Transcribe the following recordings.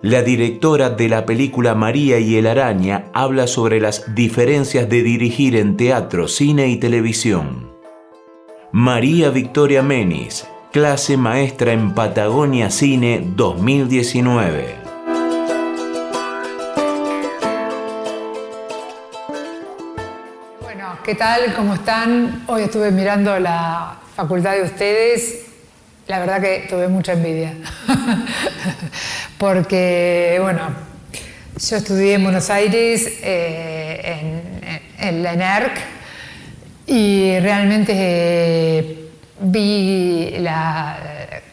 La directora de la película María y el Araña habla sobre las diferencias de dirigir en teatro, cine y televisión. María Victoria Menis, clase maestra en Patagonia Cine 2019. Bueno, ¿qué tal? ¿Cómo están? Hoy estuve mirando la facultad de ustedes. La verdad que tuve mucha envidia. Porque, bueno, yo estudié en Buenos Aires, eh, en, la ENERC, y realmente eh, vi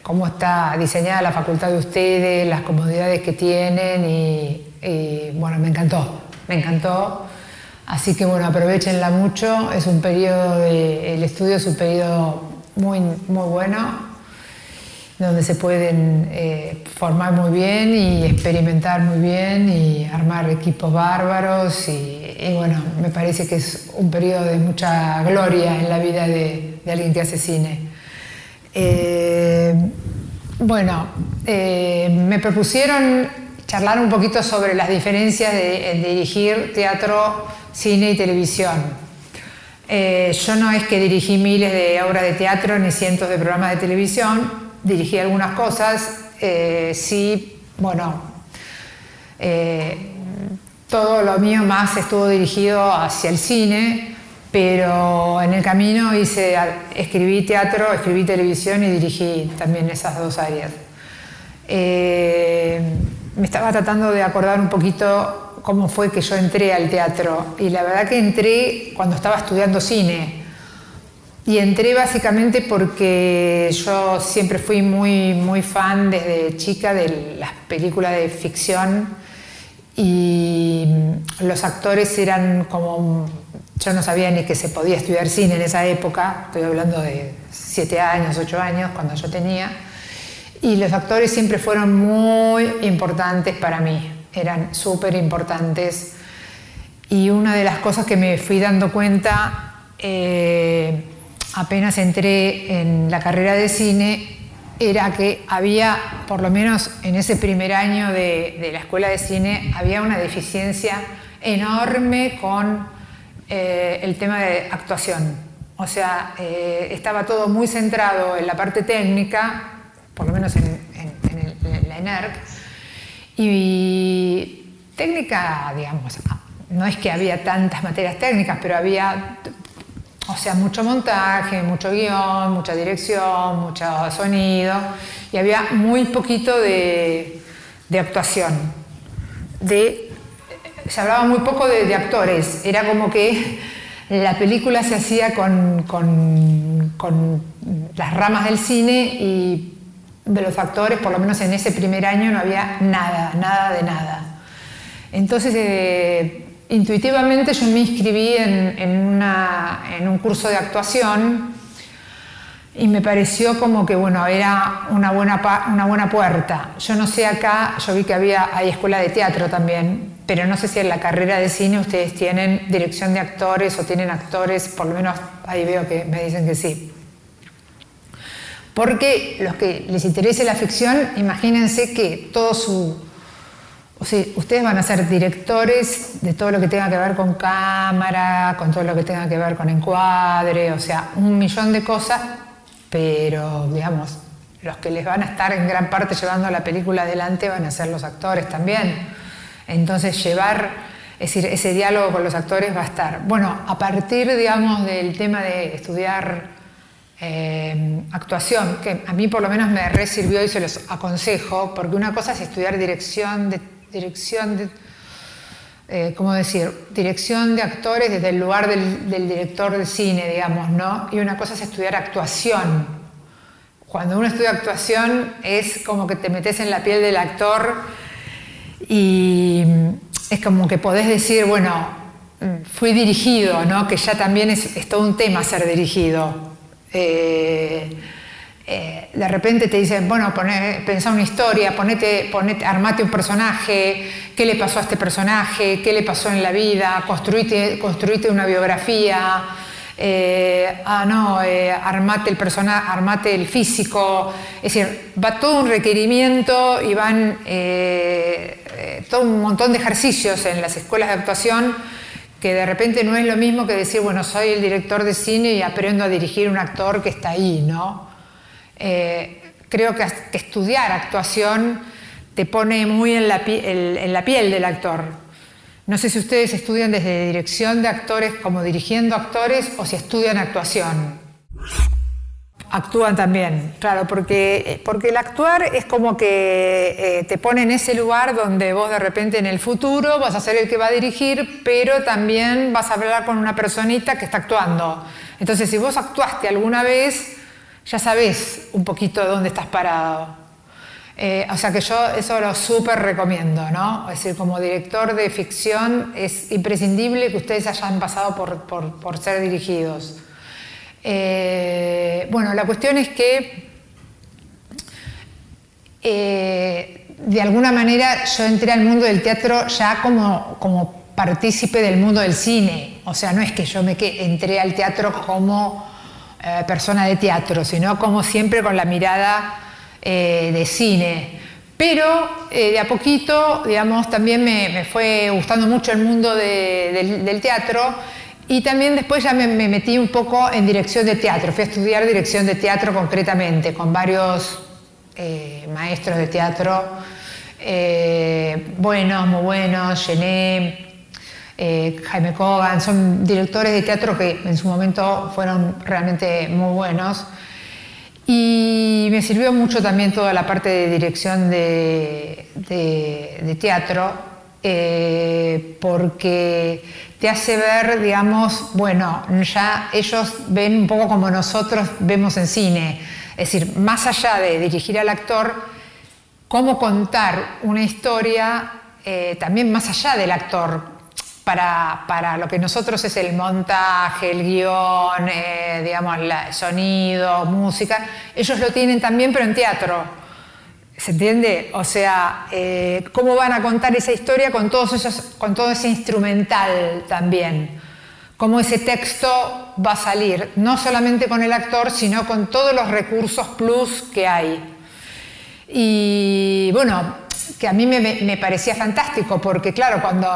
cómo está diseñada la facultad de ustedes, las comodidades que tienen, y, bueno, me encantó, me encantó. Así que bueno, aprovechenla mucho, es un periodo de, el estudio es un periodo muy, muy bueno, donde se pueden eh, formar muy bien y experimentar muy bien y armar equipos bárbaros y, bueno, me parece que es un periodo de mucha gloria en la vida de, alguien que hace cine. Eh, bueno, eh, me propusieron charlar un poquito sobre las diferencias de, dirigir teatro, cine y televisión. yo no es que dirigí miles de obras de teatro ni cientos de programas de televisión, dirigí algunas cosas, eh, sí, bueno, eh, todo lo mío más estuvo dirigido hacia el cine, pero en el camino hice, escribí teatro, escribí televisión y dirigí también esas dos áreas. Eh, me estaba tratando de acordar un poquito cómo fue que yo entré al teatro y la verdad que entré cuando estaba estudiando cine y entré básicamente porque yo siempre fui muy, muy fan desde chica de las películas de ficción y los actores eran como... Yo no sabía ni que se podía estudiar cine en esa época, estoy hablando de siete años, ocho años, cuando yo tenía, y los actores siempre fueron muy importantes para mí, eran súper importantes. Y una de las cosas que me fui dando cuenta... Eh, apenas entré en la carrera de cine era que había, por lo menos en ese primer año de, la escuela de cine, había una deficiencia enorme con eh, el tema de actuación. O sea, eh, estaba todo muy centrado en la parte técnica, por lo menos en, la ENERC, y técnica, digamos, no es que había tantas materias técnicas, pero había o sea, mucho montaje, mucho guion, mucha dirección, mucho sonido y había muy poquito de, actuación. se hablaba muy poco de, actores, era como que la película se hacía con, con, las ramas del cine y de los actores, por lo menos en ese primer año, no había nada, nada de nada. Entonces, eh, intuitivamente yo me inscribí en, un curso de actuación y me pareció como que bueno, era una buena, una buena puerta. Yo no sé acá, yo vi que había, hay escuela de teatro también, pero no sé si en la carrera de cine ustedes tienen dirección de actores o tienen actores, por lo menos ahí veo que me dicen que sí. Porque los que les interese la ficción, imagínense que todo su, o sea, ustedes van a ser directores de todo lo que tenga que ver con cámara, con todo lo que tenga que ver con encuadre, o sea, un millón de cosas, pero digamos, los que les van a estar en gran parte llevando la película adelante van a ser los actores también. Entonces, llevar, es decir, ese diálogo con los actores va a estar. Bueno, a partir, digamos, del tema de estudiar eh, actuación, que a mí por lo menos me resirvió y se los aconsejo, porque una cosa es estudiar dirección de dirección de, eh, ¿cómo decir? Dirección de actores desde el lugar del, director de cine, digamos, ¿no? Y una cosa es estudiar actuación. Cuando uno estudia actuación es como que te metes en la piel del actor y es como que podés decir, bueno, fui dirigido, ¿no? Que ya también es, todo un tema ser dirigido. Eh, eh, de repente te dicen, bueno, pensá una historia, ponete, ponete, armate un personaje, qué le pasó a este personaje, qué le pasó en la vida, construite, una biografía, eh, ah, no, eh, armate el persona, armate el físico, es decir, va todo un requerimiento y van todo un montón de ejercicios en las escuelas de actuación que de repente no es lo mismo que decir, bueno, soy el director de cine y aprendo a dirigir un actor que está ahí, ¿no? Creo que, estudiar actuación te pone muy en la, en la piel del actor no sé si ustedes estudian desde dirección de actores como dirigiendo actores o si estudian actuación. Actúan también, claro, porque, porque el actuar es como que eh, te pone en ese lugar donde vos de repente en el futuro vas a ser el que va a dirigir, pero también vas a hablar con una personita que está actuando. Entonces, si vos actuaste alguna vez, ya sabés un poquito dónde estás parado. Eh, o sea que yo eso lo súper recomiendo, ¿no? Es decir, como director de ficción es imprescindible que ustedes hayan pasado por, ser dirigidos. Eh, bueno, la cuestión es que eh, de alguna manera yo entré al mundo del teatro ya como, como partícipe del mundo del cine. O sea, no es que yo me entré al teatro como persona de teatro, sino como siempre con la mirada eh, de cine. Pero eh, de a poquito, digamos, también me, fue gustando mucho el mundo del, teatro y también después ya me, metí un poco en dirección de teatro. Fui a estudiar dirección de teatro concretamente con varios eh, maestros de teatro buenos, muy buenos, Gené, Jaime Kogan, son directores de teatro que en su momento fueron realmente muy buenos. Y me sirvió mucho también toda la parte de dirección de, teatro, eh, porque te hace ver, digamos, bueno, ya ellos ven un poco como nosotros vemos en cine. Es decir, más allá de dirigir al actor, cómo contar una historia eh, también más allá del actor, para, lo que nosotros es el montaje, el guion, eh, digamos, el sonido, música, ellos lo tienen también, pero en teatro. ¿Se entiende? O sea, eh, ¿cómo van a contar esa historia con, todos esos, con todo ese instrumental también? ¿Cómo ese texto va a salir? No solamente con el actor, sino con todos los recursos plus que hay. Y bueno, que a mí me, me parecía fantástico, porque claro, cuando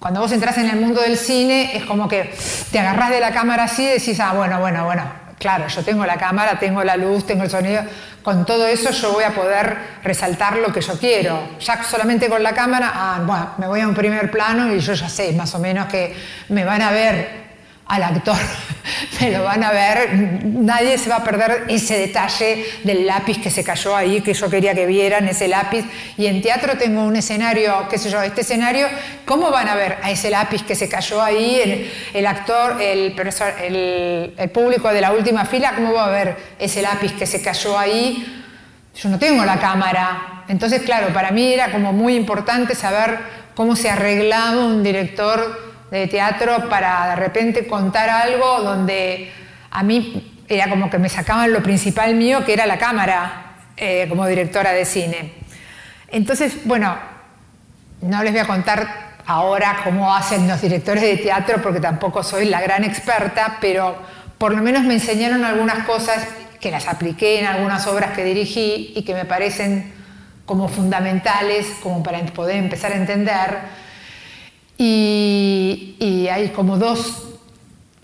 cuando vos entras en el mundo del cine es como que te agarrás de la cámara así y decís, ah, bueno, bueno, bueno, claro, yo tengo la cámara, tengo la luz, tengo el sonido, con todo eso yo voy a poder resaltar lo que yo quiero. Ya solamente con la cámara, ah, bueno, me voy a un primer plano y yo ya sé más o menos que me van a ver al actor, me lo van a ver, nadie se va a perder ese detalle del lápiz que se cayó ahí, que yo quería que vieran ese lápiz. Y en teatro tengo un escenario, qué sé yo, este escenario, ¿cómo van a ver a ese lápiz que se cayó ahí? El, actor, el, público de la última fila, ¿cómo va a ver ese lápiz que se cayó ahí? Yo no tengo la cámara. Entonces, claro, para mí era como muy importante saber cómo se arreglaba un director de teatro para de repente contar algo donde a mí era como que me sacaban lo principal mío, que era la cámara, eh, como directora de cine. Entonces, bueno, no les voy a contar ahora cómo hacen los directores de teatro, porque tampoco soy la gran experta, pero por lo menos me enseñaron algunas cosas que las apliqué en algunas obras que dirigí y que me parecen como fundamentales, como para poder empezar a entender y, hay como dos,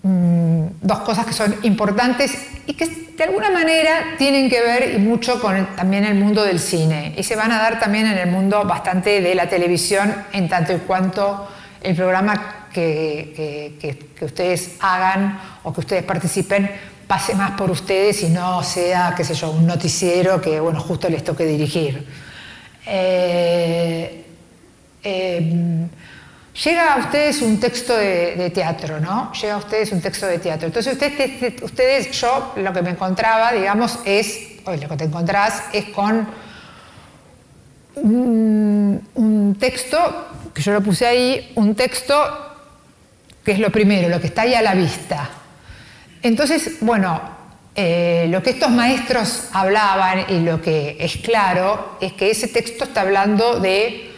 mm, dos cosas que son importantes y que de alguna manera tienen que ver y mucho con también el mundo del cine y se van a dar también en el mundo bastante de la televisión en tanto y cuanto el programa que, que, ustedes hagan o que ustedes participen pase más por ustedes y no sea, qué sé yo, un noticiero que, bueno, justo les toque dirigir. Eh, eh, Llega a ustedes un texto de, teatro, ¿no? Llega a ustedes un texto de teatro. Entonces ustedes, yo lo que me encontraba, digamos, es, o lo que te encontrás es con un, texto, que yo lo puse ahí, un texto que es lo primero, lo que está ahí a la vista. Entonces, bueno, eh, lo que estos maestros hablaban y lo que es claro es que ese texto está hablando de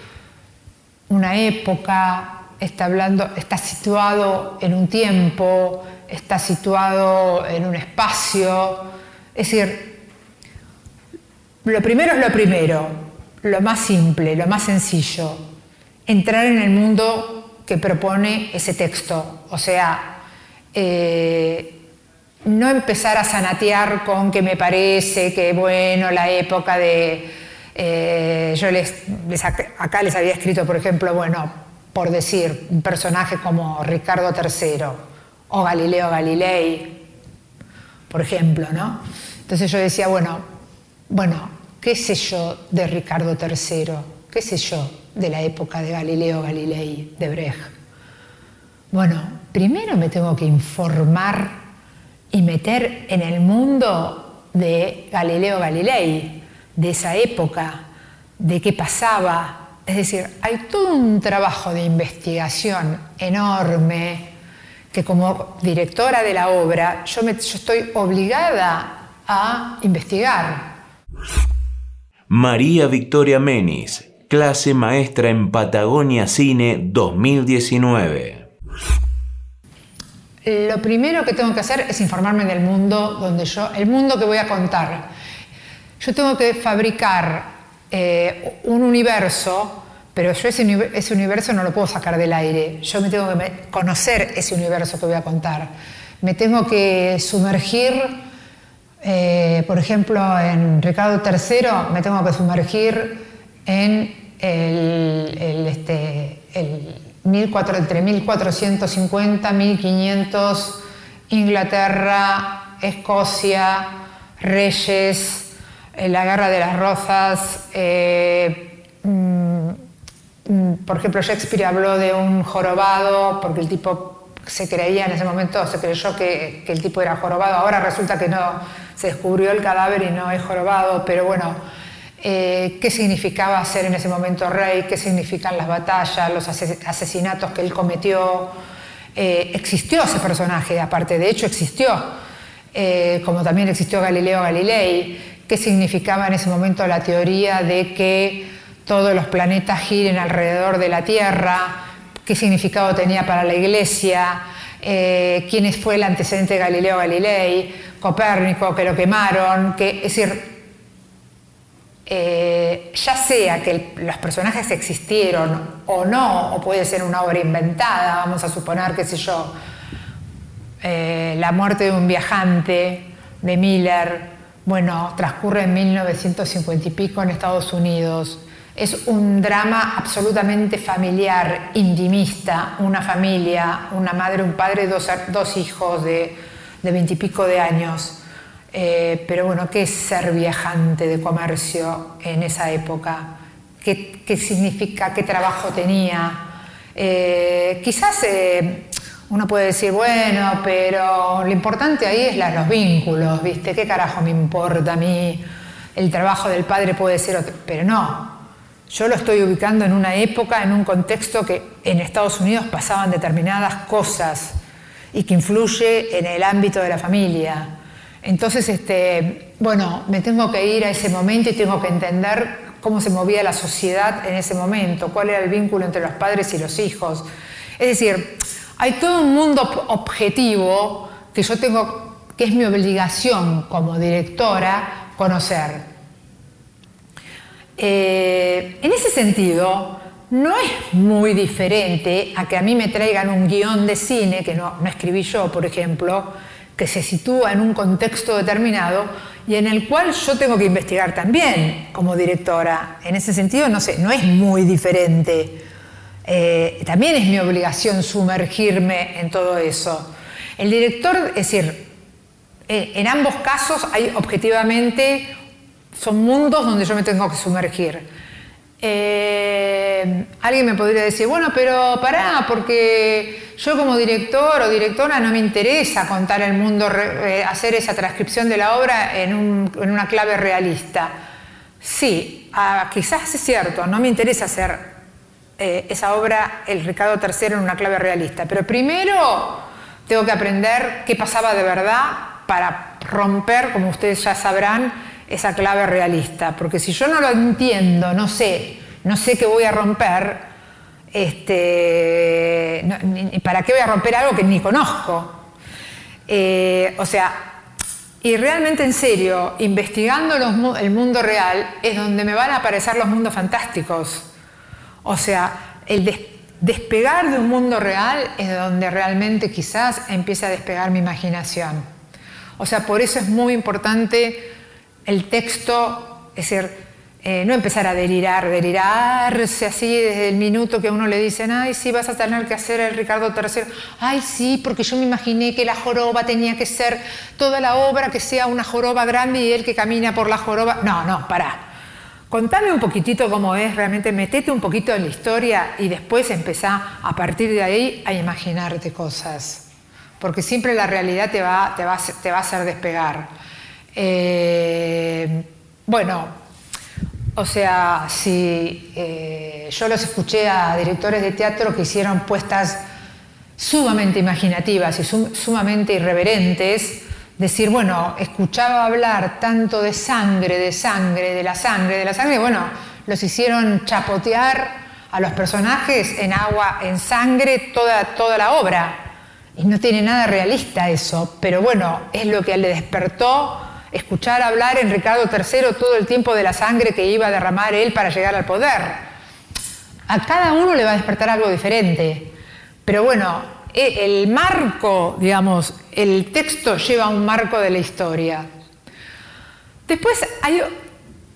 una época, está, hablando, está situado en un tiempo, está situado en un espacio. Es decir, lo primero es lo primero, lo más simple, lo más sencillo, entrar en el mundo que propone ese texto. O sea, eh, no empezar a sanatear con que me parece que, bueno, la época de... Eh, yo les, acá les había escrito, por ejemplo, bueno, por decir, un personaje como Ricardo III o Galileo Galilei, por ejemplo, ¿no? Entonces yo decía, bueno, bueno, ¿qué sé yo de Ricardo III? ¿Qué sé yo de la época de Galileo Galilei, de Brecht? Bueno, primero me tengo que informar y meter en el mundo de Galileo Galilei, de esa época, de qué pasaba. Es decir, hay todo un trabajo de investigación enorme que como directora de la obra yo, me, estoy obligada a investigar. María Victoria Menis, clase maestra en Patagonia Cine 2019 lo primero que tengo que hacer es informarme del mundo donde yo, el mundo que voy a contar. Yo tengo que fabricar eh, un universo, pero yo ese, universo no lo puedo sacar del aire. Yo me tengo que conocer ese universo que voy a contar. Me tengo que sumergir, eh, por ejemplo, en Ricardo III, me tengo que sumergir en el, este, el entre 1450 1500, Inglaterra, Escocia, Reyes, la Guerra de las Rosas. Eh, mm, mm, por ejemplo, Shakespeare habló de un jorobado porque el tipo se creía en ese momento, se creyó que, el tipo era jorobado. Ahora resulta que no, se descubrió el cadáver y no es jorobado, pero bueno eh, qué significaba ser en ese momento rey, qué significan las batallas, los asesinatos que él cometió. Eh, existió ese personaje, aparte, de hecho existió, como también existió Galileo Galilei, qué significaba en ese momento la teoría de que todos los planetas giren alrededor de la Tierra, qué significado tenía para la Iglesia, quién fue el antecedente de Galileo Galilei, Copérnico, que lo quemaron, que, es decir, eh, ya sea que los personajes existieron o no, o puede ser una obra inventada, vamos a suponer, qué sé yo, eh, La muerte de un viajante de Miller, bueno, transcurre en 1950 y pico en Estados Unidos. Es un drama absolutamente familiar, intimista, una familia, una madre, un padre, dos, dos hijos de veintipico de años eh, pero bueno, ¿qué es ser viajante de comercio en esa época? ¿Qué, significa? ¿Qué trabajo tenía? Eh, quizás eh, uno puede decir, bueno, pero lo importante ahí es los vínculos, ¿viste? ¿Qué carajo me importa a mí? El trabajo del padre puede ser otro, pero no. Yo lo estoy ubicando en una época, en un contexto que en Estados Unidos pasaban determinadas cosas y que influye en el ámbito de la familia. Entonces, este, bueno, me tengo que ir a ese momento y tengo que entender cómo se movía la sociedad en ese momento, cuál era el vínculo entre los padres y los hijos. Es decir, hay todo un mundo objetivo que yo tengo, que es mi obligación como directora, conocer. Eh, en ese sentido, no es muy diferente a que a mí me traigan un guion de cine, que no, no escribí yo, por ejemplo, que se sitúa en un contexto determinado y en el cual yo tengo que investigar también como directora. En ese sentido, no sé, no es muy diferente. Eh, también es mi obligación sumergirme en todo eso. El director, es decir, eh, en ambos casos hay objetivamente, son mundos donde yo me tengo que sumergir. Eh, alguien me podría decir, bueno, pero pará, porque yo como director o directora no me interesa contar el mundo, hacer esa transcripción de la obra en, una clave realista. Sí, ah, quizás es cierto, no me interesa hacer eh, esa obra, el Ricardo III, en una clave realista, pero primero tengo que aprender qué pasaba de verdad para romper, como ustedes ya sabrán, esa clave realista, porque si yo no lo entiendo, no sé, no sé qué voy a romper, este, ¿para qué voy a romper algo que ni conozco? Eh, o sea, y realmente en serio, investigando el mundo real es donde me van a aparecer los mundos fantásticos. O sea, el despegar de un mundo real es donde realmente quizás empieza a despegar mi imaginación. O sea, por eso es muy importante el texto, es decir, eh, no empezar a delirar, delirarse así desde el minuto que a uno le dicen, ay, sí, vas a tener que hacer el Ricardo III. Ay, sí, porque yo me imaginé que la joroba tenía que ser toda la obra, que sea una joroba grande y él que camina por la joroba. No, no, pará. Contame un poquitito cómo es, realmente metete un poquito en la historia y después empezá a partir de ahí a imaginarte cosas. Porque siempre la realidad te va, a hacer despegar. Eh, bueno, o sea, si eh, yo los escuché a directores de teatro que hicieron puestas sumamente imaginativas y sumamente irreverentes, decir, bueno, escuchaba hablar tanto de sangre, de sangre, de la sangre, de la sangre, bueno, los hicieron chapotear a los personajes en agua, en sangre, toda, toda la obra. Y no tiene nada realista eso, pero bueno, es lo que le despertó escuchar hablar en Ricardo III todo el tiempo de la sangre que iba a derramar él para llegar al poder. A cada uno le va a despertar algo diferente. Pero bueno, el marco, digamos, el texto lleva un marco de la historia. Después hay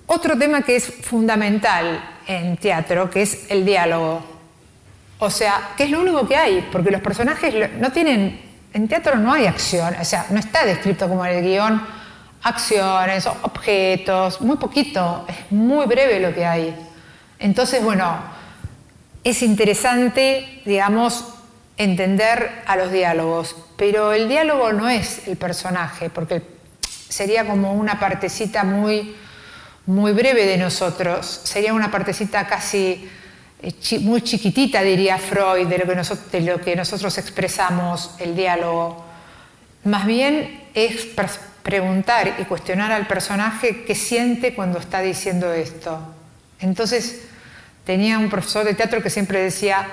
otro tema que es fundamental en teatro, que es el diálogo. O sea, que es lo único que hay, porque los personajes no tienen, en teatro no hay acción, o sea, no está descrito como en el guion acciones, objetos, muy poquito, es muy breve lo que hay. Entonces, bueno, es interesante, digamos, entender a los diálogos, pero el diálogo no es el personaje, porque sería como una partecita muy, muy breve de nosotros, sería una partecita casi eh, muy chiquitita, diría Freud, de lo que nosotros, de lo que nosotros expresamos el diálogo. Más bien es preguntar y cuestionar al personaje qué siente cuando está diciendo esto. Entonces, tenía un profesor de teatro que siempre decía,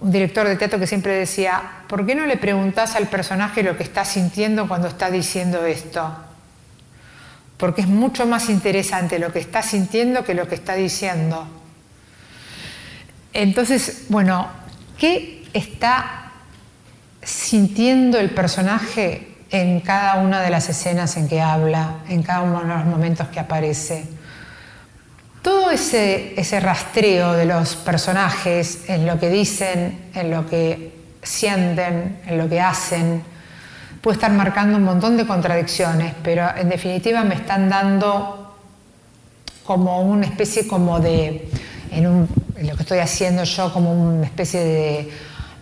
un director de teatro que siempre decía, ¿por qué no le preguntas al personaje lo que está sintiendo cuando está diciendo esto? Porque es mucho más interesante lo que está sintiendo que lo que está diciendo. Entonces, bueno, ¿qué está sintiendo el personaje en cada una de las escenas en que habla, en cada uno de los momentos que aparece. Todo ese, ese rastreo de los personajes en lo que dicen, en lo que sienten, en lo que hacen, puede estar marcando un montón de contradicciones, pero en definitiva me están dando como una especie como de, en, lo que estoy haciendo yo, como una especie de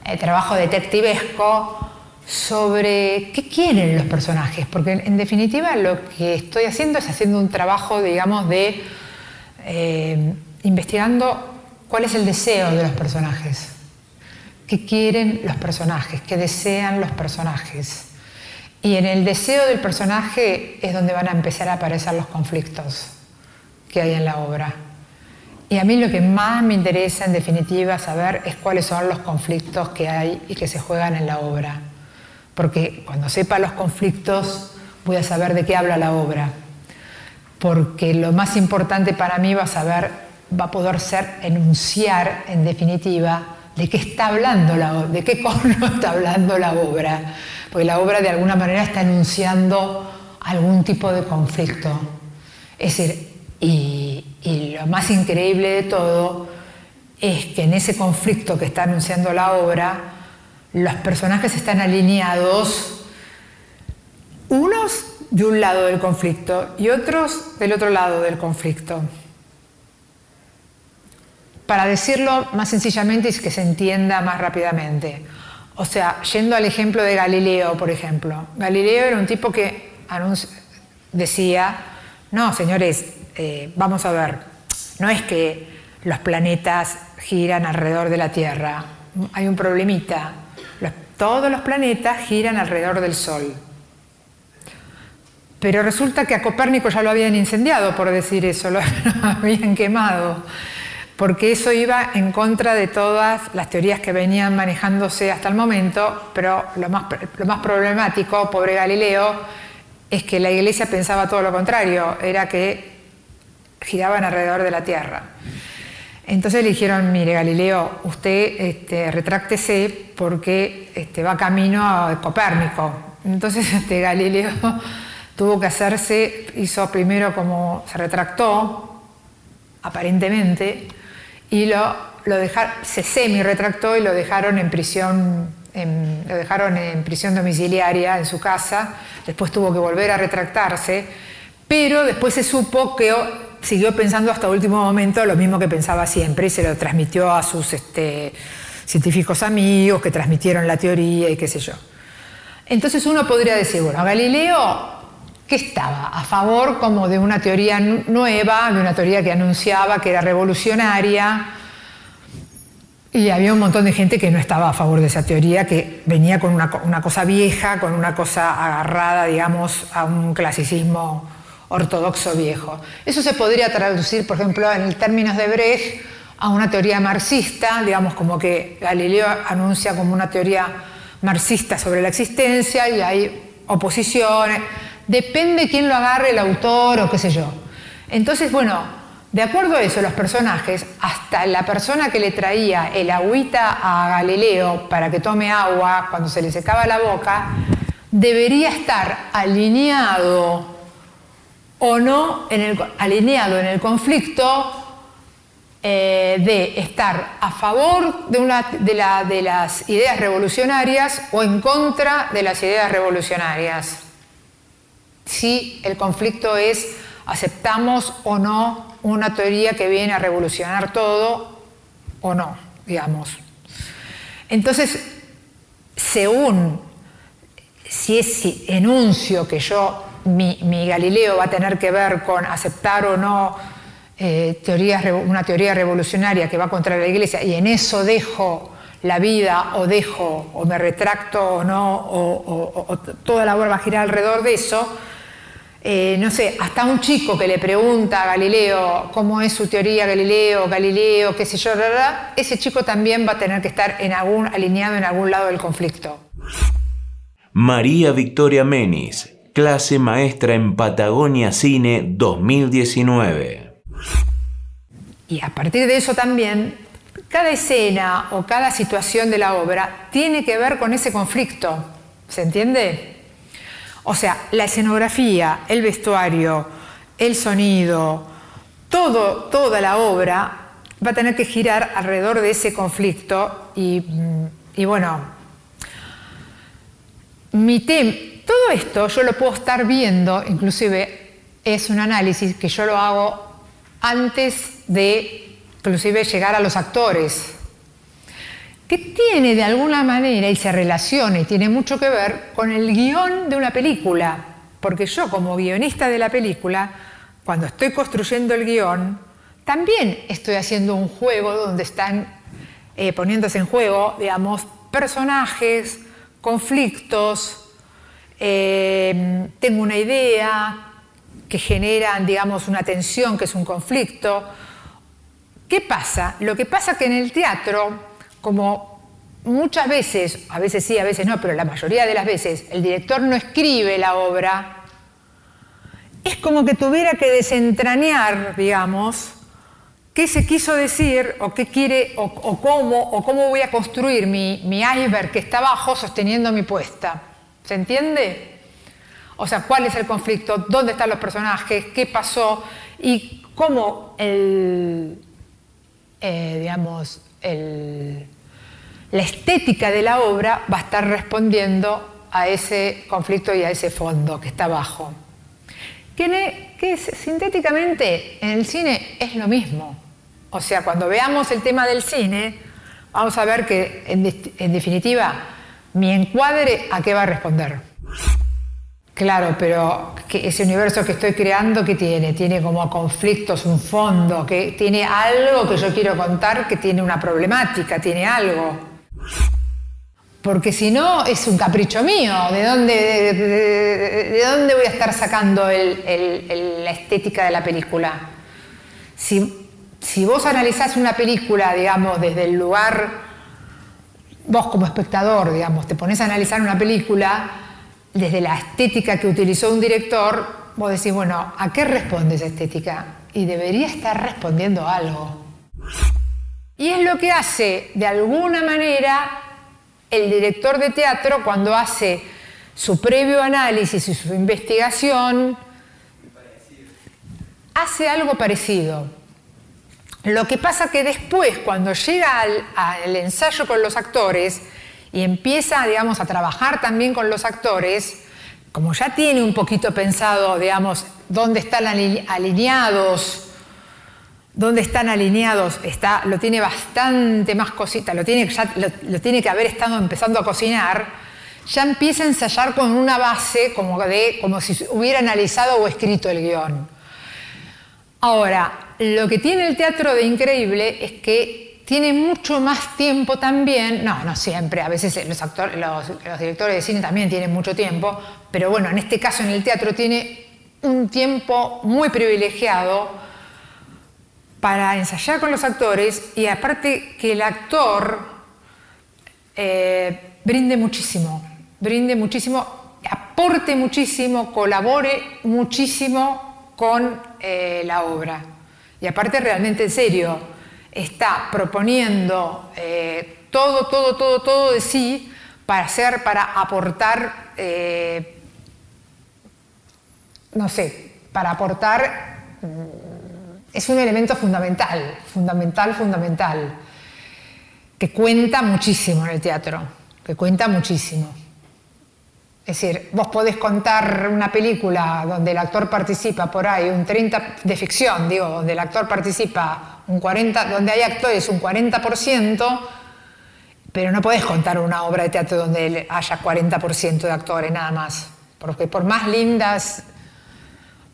eh, trabajo detectivesco sobre qué quieren los personajes, porque en definitiva lo que estoy haciendo es haciendo un trabajo, digamos, de eh, investigando cuál es el deseo de los personajes, qué quieren los personajes, qué desean los personajes. Y en el deseo del personaje es donde van a empezar a aparecer los conflictos que hay en la obra. Y a mí lo que más me interesa en definitiva saber es cuáles son los conflictos que hay y que se juegan en la obra porque cuando sepa los conflictos voy a saber de qué habla la obra, porque lo más importante para mí va a saber, va a poder ser enunciar en definitiva de qué está hablando la de qué corno está hablando la obra, porque la obra de alguna manera está enunciando algún tipo de conflicto. Es decir, y, y lo más increíble de todo es que en ese conflicto que está anunciando la obra, los personajes están alineados, unos de un lado del conflicto y otros del otro lado del conflicto. Para decirlo más sencillamente y que se entienda más rápidamente. O sea, yendo al ejemplo de Galileo, por ejemplo. Galileo era un tipo que decía, no, señores, eh, vamos a ver, no es que los planetas giran alrededor de la Tierra, hay un problemita, todos los planetas giran alrededor del Sol. Pero resulta que a Copérnico ya lo habían incendiado, por decir eso, lo habían quemado. porque eso iba en contra de todas las teorías que venían manejándose hasta el momento, pero lo más, problemático, pobre Galileo, es que la iglesia pensaba todo lo contrario, era que giraban alrededor de la Tierra. Entonces le dijeron, mire Galileo, usted este, retráctese porque este, va camino a Copérnico. Entonces este, Galileo tuvo que hacerse, hizo primero como se retractó, aparentemente, y lo, lo dejaron, se semi-retractó y lo dejaron en prisión, lo dejaron en prisión domiciliaria en su casa, después tuvo que volver a retractarse, pero después se supo que siguió pensando hasta último momento lo mismo que pensaba siempre y se lo transmitió a sus este, científicos amigos que transmitieron la teoría y qué sé yo. Entonces uno podría decir, bueno, Galileo que estaba a favor como de una teoría nueva, de una teoría que anunciaba que era revolucionaria, y había un montón de gente que no estaba a favor de esa teoría, que venía con una, una cosa vieja, con una cosa agarrada, digamos, a un clasicismo ortodoxo viejo. Eso se podría traducir, por ejemplo, en términos de Brecht, a una teoría marxista, digamos como que Galileo anuncia como una teoría marxista sobre la existencia y hay oposiciones. Depende quién lo agarre, el autor o qué sé yo. Entonces, bueno, de acuerdo a eso, los personajes, hasta la persona que le traía el agüita a Galileo para que tome agua cuando se le secaba la boca, debería estar alineado o no, en el, alineado en el conflicto eh, de estar a favor de, la, de las ideas revolucionarias o en contra de las ideas revolucionarias si el conflicto es aceptamos o no una teoría que viene a revolucionar todo o no, digamos. Entonces, según si ese enuncio que yo, mi, Galileo va a tener que ver con aceptar o no eh, una teoría revolucionaria que va contra la iglesia y en eso dejo la vida o dejo o me retracto o no, o, toda la obra va a girar alrededor de eso, eh, no sé, hasta un chico que le pregunta a Galileo cómo es su teoría Galileo, Galileo, qué sé yo, ese chico también va a tener que estar en algún, alineado en algún lado del conflicto. María Victoria Menis, clase maestra en Patagonia Cine 2019. Y a partir de eso también, cada escena o cada situación de la obra tiene que ver con ese conflicto, ¿se entiende? O sea, la escenografía, el vestuario, el sonido, todo, toda la obra va a tener que girar alrededor de ese conflicto y, bueno, mi todo esto yo lo puedo estar viendo, inclusive es un análisis que yo lo hago antes de inclusive llegar a los actores que tiene de alguna manera y se relaciona y tiene mucho que ver con el guion de una película. Porque yo como guionista de la película, cuando estoy construyendo el guion, también estoy haciendo un juego donde están eh, poniéndose en juego, digamos, personajes, conflictos, eh, tengo una idea que generan, digamos, una tensión que es un conflicto. ¿Qué pasa? Lo que pasa que en el teatro como muchas veces, a veces sí, a veces no, pero la mayoría de las veces el director no escribe la obra, es como que tuviera que desentrañar, digamos, qué se quiso decir o qué quiere o, cómo o cómo voy a construir mi, mi, iceberg que está abajo sosteniendo mi puesta. ¿Se entiende? O sea, cuál es el conflicto, dónde están los personajes, qué pasó y cómo el, eh, digamos, el, la estética de la obra va a estar respondiendo a ese conflicto y a ese fondo que está abajo. Que, que sintéticamente en el cine es lo mismo. O sea, cuando veamos el tema del cine, vamos a ver que en, definitiva mi encuadre a qué va a responder. Claro, pero ese universo que estoy creando, ¿qué tiene? Tiene como conflictos, un fondo, que tiene algo que yo quiero contar, que tiene una problemática, tiene algo. Porque si no, es un capricho mío. ¿De dónde, de, dónde voy a estar sacando la estética de la película? Si, si vos analizás una película, digamos, desde el lugar, vos como espectador, digamos, te pones a analizar una película desde la estética que utilizó un director, vos decís, bueno, ¿a qué responde esa estética? Y debería estar respondiendo algo. Y es lo que hace, de alguna manera, el director de teatro cuando hace su previo análisis y su investigación, hace algo parecido. Lo que pasa que después, cuando llega al, ensayo con los actores y empieza, digamos, a trabajar también con los actores, como ya tiene un poquito pensado, digamos, dónde están alineados dónde están alineados, está, lo tiene bastante más cosita, lo tiene, ya, lo, tiene que haber estado empezando a cocinar, ya empieza a ensayar con una base como, de, como si hubiera analizado o escrito el guion. Ahora, lo que tiene el teatro de increíble es que tiene mucho más tiempo también, no, no siempre, a veces los, actores, los, los directores de cine también tienen mucho tiempo, pero bueno, en este caso en el teatro tiene un tiempo muy privilegiado para ensayar con los actores y aparte que el actor eh, brinde muchísimo, brinde muchísimo, aporte muchísimo, colabore muchísimo con eh, la obra. Y aparte realmente en serio, está proponiendo eh, todo, todo, todo, todo de sí para hacer, para aportar, no sé, para aportar es un elemento fundamental, fundamental, fundamental, que cuenta muchísimo en el teatro, que cuenta muchísimo. Es decir, vos podés contar una película donde el actor participa por ahí un 30 de ficción, digo, donde el actor participa un 40, donde hay actores un 40%, pero no podés contar una obra de teatro donde haya 40% de actores nada más, porque por más lindas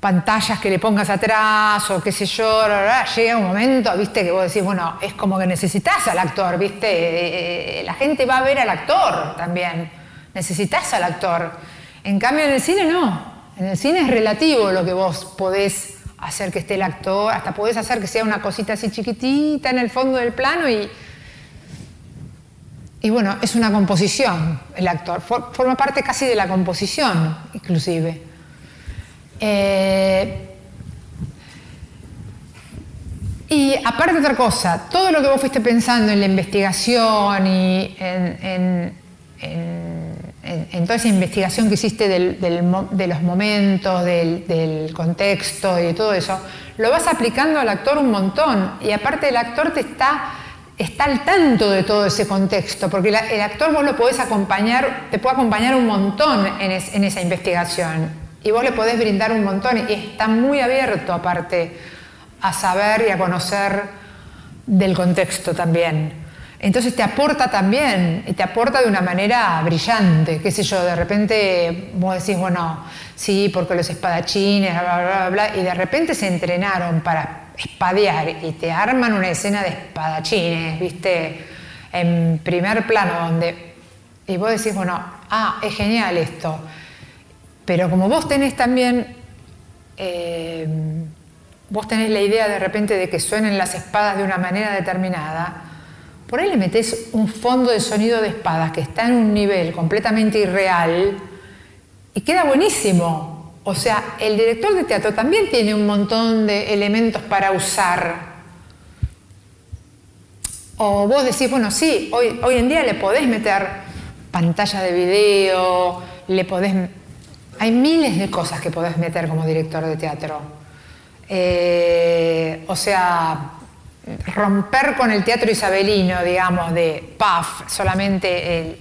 pantallas que le pongas atrás o qué sé yo, llega un momento, viste, que vos decís, bueno, es como que necesitas al actor, viste, eh, eh, la gente va a ver al actor también, necesitas al actor. En cambio en el cine no, en el cine es relativo lo que vos podés hacer que esté el actor, hasta podés hacer que sea una cosita así chiquitita en el fondo del plano y... Y bueno, es una composición el actor, forma parte casi de la composición inclusive. Eh, y aparte otra cosa, todo lo que vos fuiste pensando en la investigación y en, toda esa investigación que hiciste de los momentos, del, contexto y todo eso, lo vas aplicando al actor un montón. Y aparte el actor te está, está al tanto de todo ese contexto, porque el actor vos lo podés acompañar, te puede acompañar un montón en esa investigación y vos le podés brindar un montón y está muy abierto aparte a saber y a conocer del contexto también. Entonces te aporta también, y te aporta de una manera brillante, qué sé yo, de repente vos decís, bueno, sí, porque los espadachines, bla, bla, bla, y de repente se entrenaron para espadear y te arman una escena de espadachines, viste, en primer plano, donde, y vos decís, bueno, ah, es genial esto. Pero como vos tenés también, eh, vos tenés la idea de repente de que suenen las espadas de una manera determinada, por ahí le metés un fondo de sonido de espadas que está en un nivel completamente irreal y queda buenísimo. O sea, el director de teatro también tiene un montón de elementos para usar. O vos decís, bueno, sí, hoy, hoy en día le podés meter pantalla de video, le podés hay miles de cosas que podés meter como director de teatro. Eh, o sea, romper con el teatro isabelino, digamos, de paf, solamente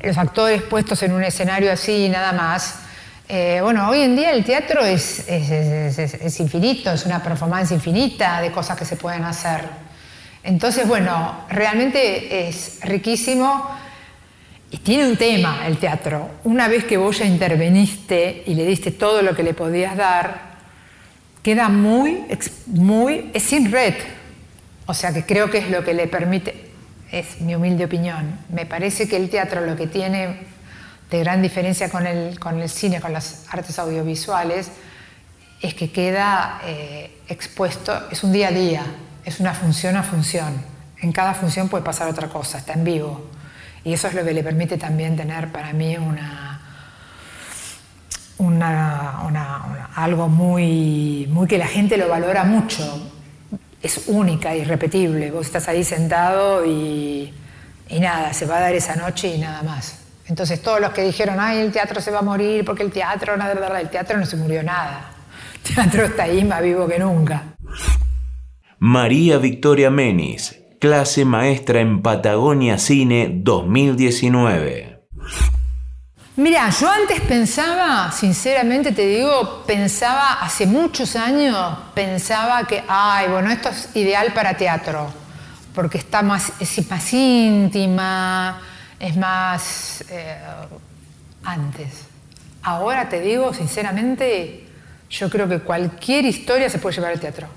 los actores puestos en un escenario así y nada más. Eh, bueno, hoy en día el teatro es, es, infinito, es una performance infinita de cosas que se pueden hacer. Entonces, bueno, realmente es riquísimo y tiene un tema el teatro. Una vez que vos ya interveniste y le diste todo lo que le podías dar, queda muy, muy, es sin red. O sea que creo que es lo que le permite, es mi humilde opinión. Me parece que el teatro lo que tiene de gran diferencia con el, con el cine, con las artes audiovisuales, es que queda eh, expuesto, es un día a día, es una función a función. En cada función puede pasar otra cosa, está en vivo. Y eso es lo que le permite también tener para mí una, una, algo muy, muy que la gente lo valora mucho. Es única, irrepetible. Vos estás ahí sentado y, y nada, se va a dar esa noche y nada más. Entonces todos los que dijeron, ay, el teatro se va a morir porque el teatro, nada, el teatro no se murió nada. El teatro está ahí más vivo que nunca. María Victoria Menis, clase maestra en Patagonia Cine 2019. Mira, yo antes pensaba, sinceramente te digo, pensaba hace muchos años, pensaba que, ay, bueno, esto es ideal para teatro, porque está más, es más íntima, es más eh, antes. Ahora te digo, sinceramente, yo creo que cualquier historia se puede llevar al teatro.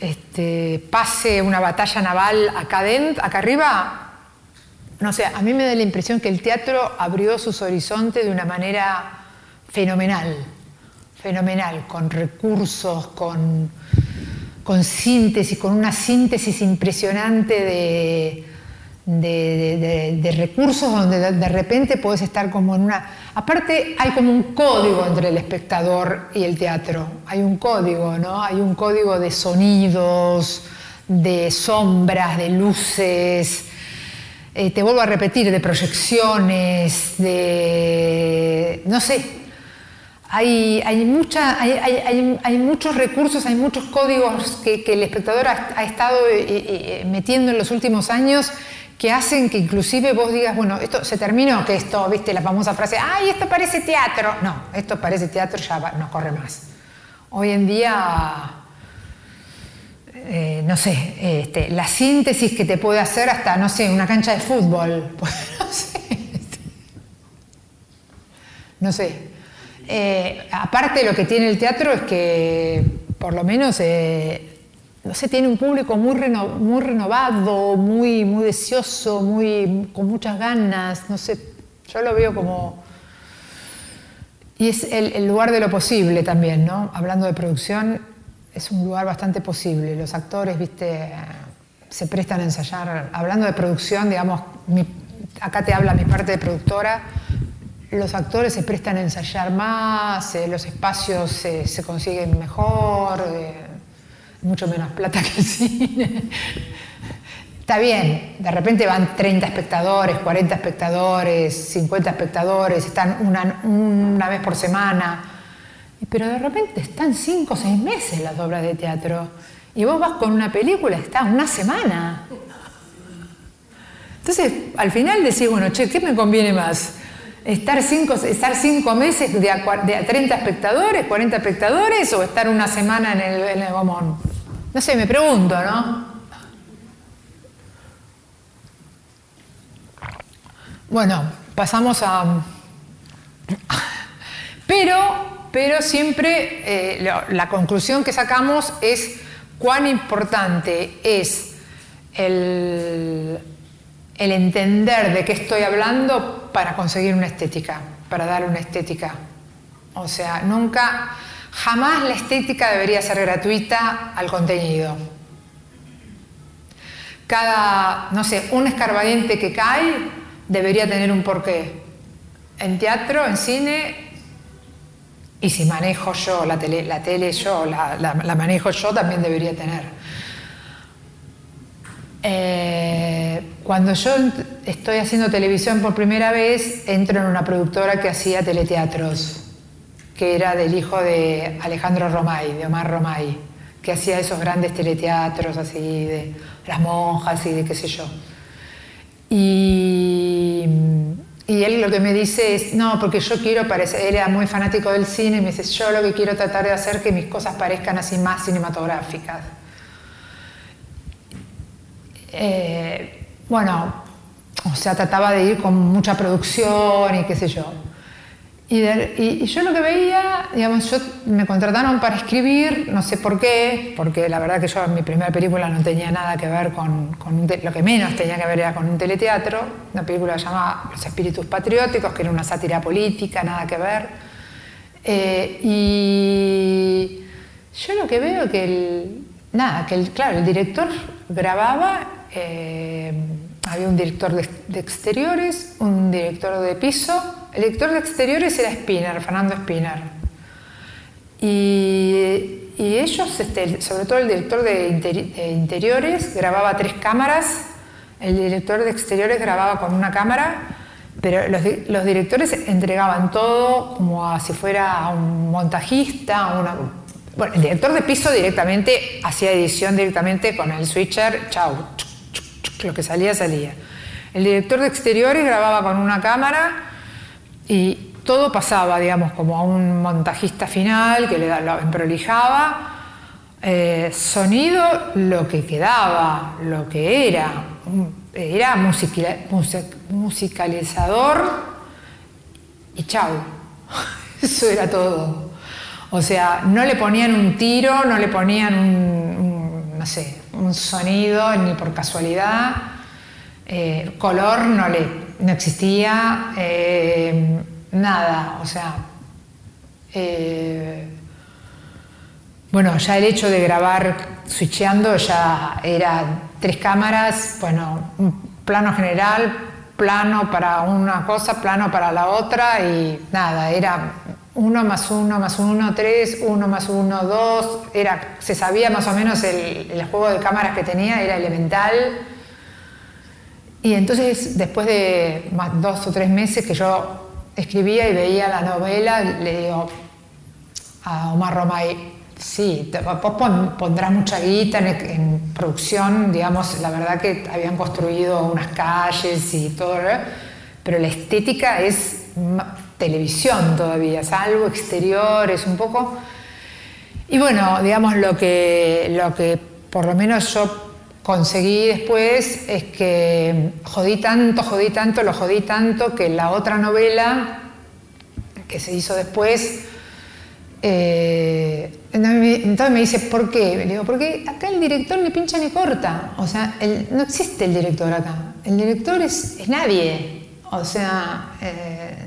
Este, pase una batalla naval acá, adentro, acá arriba, no sé, a mí me da la impresión que el teatro abrió sus horizontes de una manera fenomenal, fenomenal, con recursos, con, con síntesis, con una síntesis impresionante de, de, recursos donde de, repente puedes estar como en una... Aparte hay como un código entre el espectador y el teatro, hay un código, ¿no? Hay un código de sonidos, de sombras, de luces, eh, te vuelvo a repetir, de proyecciones, de... no sé. Hay, hay, mucha, hay, hay, hay muchos recursos, hay muchos códigos que, el espectador ha, ha estado eh, eh, metiendo en los últimos años que hacen que inclusive vos digas, bueno, esto se terminó, que esto, viste, la famosa frase, ay, esto parece teatro. No, esto parece teatro, ya no corre más. Hoy en día, eh, no sé, este, la síntesis que te puede hacer hasta, no sé, una cancha de fútbol. no sé. No sé. Eh, aparte lo que tiene el teatro es que, por lo menos, eh, no sé, tiene un público muy, muy renovado, muy, muy deseoso, muy, con muchas ganas, no sé, yo lo veo como... Y es el, lugar de lo posible también, ¿no? Hablando de producción, es un lugar bastante posible. Los actores, viste, se prestan a ensayar. Hablando de producción, digamos, acá te habla mi parte de productora, los actores se prestan a ensayar más, eh, los espacios se consiguen mejor. Eh, mucho menos plata que el cine. Está bien, de repente van 30 espectadores, 40 espectadores, 50 espectadores, están una, una vez por semana, pero de repente están 5 o 6 meses las obras de teatro. Y vos vas con una película, está una semana. Entonces, al final decís, bueno, che, ¿qué me conviene más? ¿Estar cinco, estar cinco meses de a, 30 espectadores, 40 espectadores o estar una semana en el, en el Gomón? No sé, me pregunto, ¿no? Bueno, pasamos a... Pero, pero siempre eh, la conclusión que sacamos es cuán importante es el, el entender de qué estoy hablando para conseguir una estética, para dar una estética. O sea, nunca Jamás la estética debería ser gratuita al contenido. Cada, no sé, un escarbadiente que cae debería tener un porqué. En teatro, en cine, y si manejo yo la tele, la tele yo, la, manejo yo, también debería tener. Eh, cuando yo estoy haciendo televisión por primera vez, entro en una productora que hacía teleteatros que era del hijo de Alejandro Romay, de Omar Romay, que hacía esos grandes teleteatros así de las monjas y de qué sé yo. Y, él lo que me dice es, no, porque yo quiero parecer, era muy fanático del cine, y me dice, yo lo que quiero tratar de hacer es que mis cosas parezcan así más cinematográficas. Eh, bueno, o sea, trataba de ir con mucha producción y qué sé yo. Y, yo lo que veía, digamos, yo me contrataron para escribir, no sé por qué, porque la verdad que yo en mi primera película no tenía nada que ver con, con lo que menos tenía que ver era con un teleteatro, una película llamada Los Espíritus Patrióticos, que era una sátira política, nada que ver. Eh, y yo lo que veo que el, nada, que el, claro, el director grababa, eh, había un director de, exteriores, un director de piso, el director de exteriores era Spinner, Fernando Spinner. Y, ellos, este, sobre todo el director de, interiores, grababa tres cámaras, el director de exteriores grababa con una cámara, pero los, directores entregaban todo como si fuera un montajista, el director de piso directamente hacía edición directamente con el switcher, chau, lo que salía, salía. El director de exteriores grababa con una cámara y todo pasaba, digamos, como a un montajista final que le lo emprolijaba. Eh, sonido, lo que quedaba, lo que era. Era musicalizador y chau. Eso era todo. O sea, no le ponían un tiro, no le ponían un, no sé, un sonido ni por casualidad. Eh, color no, le, no existía, eh, nada, o sea. Eh, bueno, ya el hecho de grabar switcheando ya era tres cámaras, bueno, un plano general, plano para una cosa, plano para la otra y nada, era 1 más 1 más 1, 3, 1 más 1, 2, era, se sabía más o menos el, juego de cámaras que tenía, era elemental. Y entonces, después de dos o tres meses que yo escribía y veía la novela, le digo a Omar Romay, sí, vos pondrás mucha guita en, en, producción, digamos, la verdad que habían construido unas calles y todo, pero la estética es televisión todavía, es algo exterior, es un poco... Y bueno, digamos, lo que, lo que por lo menos yo conseguí después es que jodí tanto, jodí tanto, lo jodí tanto que la otra novela que se hizo después, eh, entonces me dice, ¿por qué? Le digo, porque acá el director ni pincha ni corta. O sea, no existe el director acá. El director es, nadie. O sea, eh,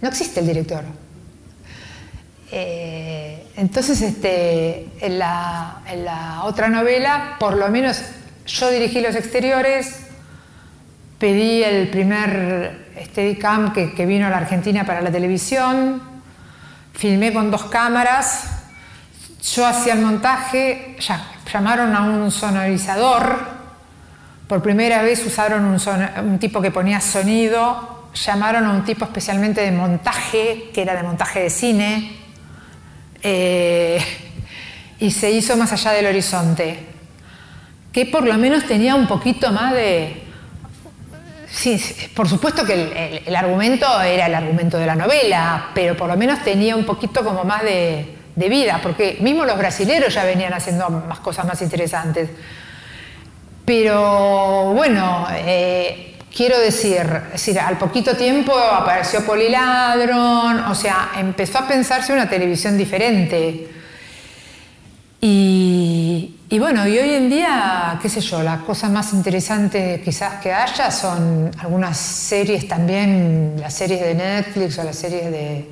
no existe el director. Eh, entonces, este, en, la, otra novela, por lo menos yo dirigí los exteriores, pedí el primer Steadicam que, que vino a la Argentina para la televisión, filmé con dos cámaras, yo hacía el montaje, llamaron a un sonorizador, por primera vez usaron un tipo que ponía sonido llamaron a un tipo especialmente de montaje, que era de montaje de cine, eh, y se hizo más allá del horizonte, que por lo menos tenía un poquito más de... Sí, por supuesto que el, argumento era el argumento de la novela, pero por lo menos tenía un poquito como más de, vida, porque mismo los brasileros ya venían haciendo más cosas más interesantes. Pero bueno, eh, Quiero decir, al poquito tiempo apareció Poliladron, o sea, empezó a pensarse una televisión diferente. Y, bueno, y hoy en día, qué sé yo, la cosa más interesante quizás que haya son algunas series también, las series de Netflix o las series de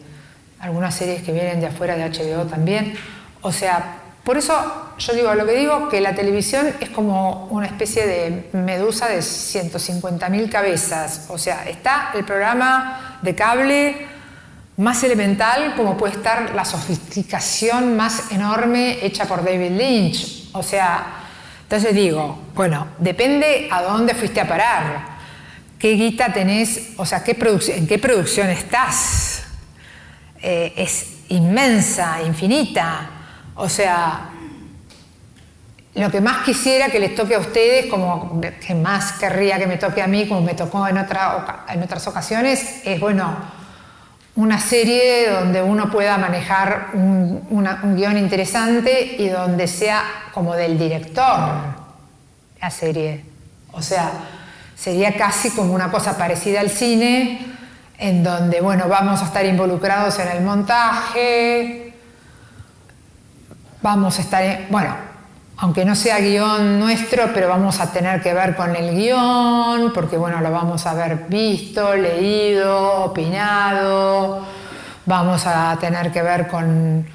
algunas series que vienen de afuera de HBO también. O sea, por eso yo digo, lo que digo, que la televisión es como una especie de medusa de 150.000 cabezas. O sea, está el programa de cable más elemental como puede estar la sofisticación más enorme hecha por David Lynch. O sea, entonces digo, bueno, depende a dónde fuiste a parar, qué guita tenés, o sea, qué en qué producción estás. Eh, es inmensa, infinita. O sea, lo que más quisiera que les toque a ustedes, como que más querría que me toque a mí, como me tocó en, otra, en otras ocasiones, es, bueno, una serie donde uno pueda manejar un, un guion interesante y donde sea como del director la serie. O sea, sería casi como una cosa parecida al cine, en donde, bueno, vamos a estar involucrados en el montaje, vamos a estar, bueno, aunque no sea guion nuestro, pero vamos a tener que ver con el guion, porque bueno, lo vamos a haber visto, leído, opinado. vamos a tener que ver con,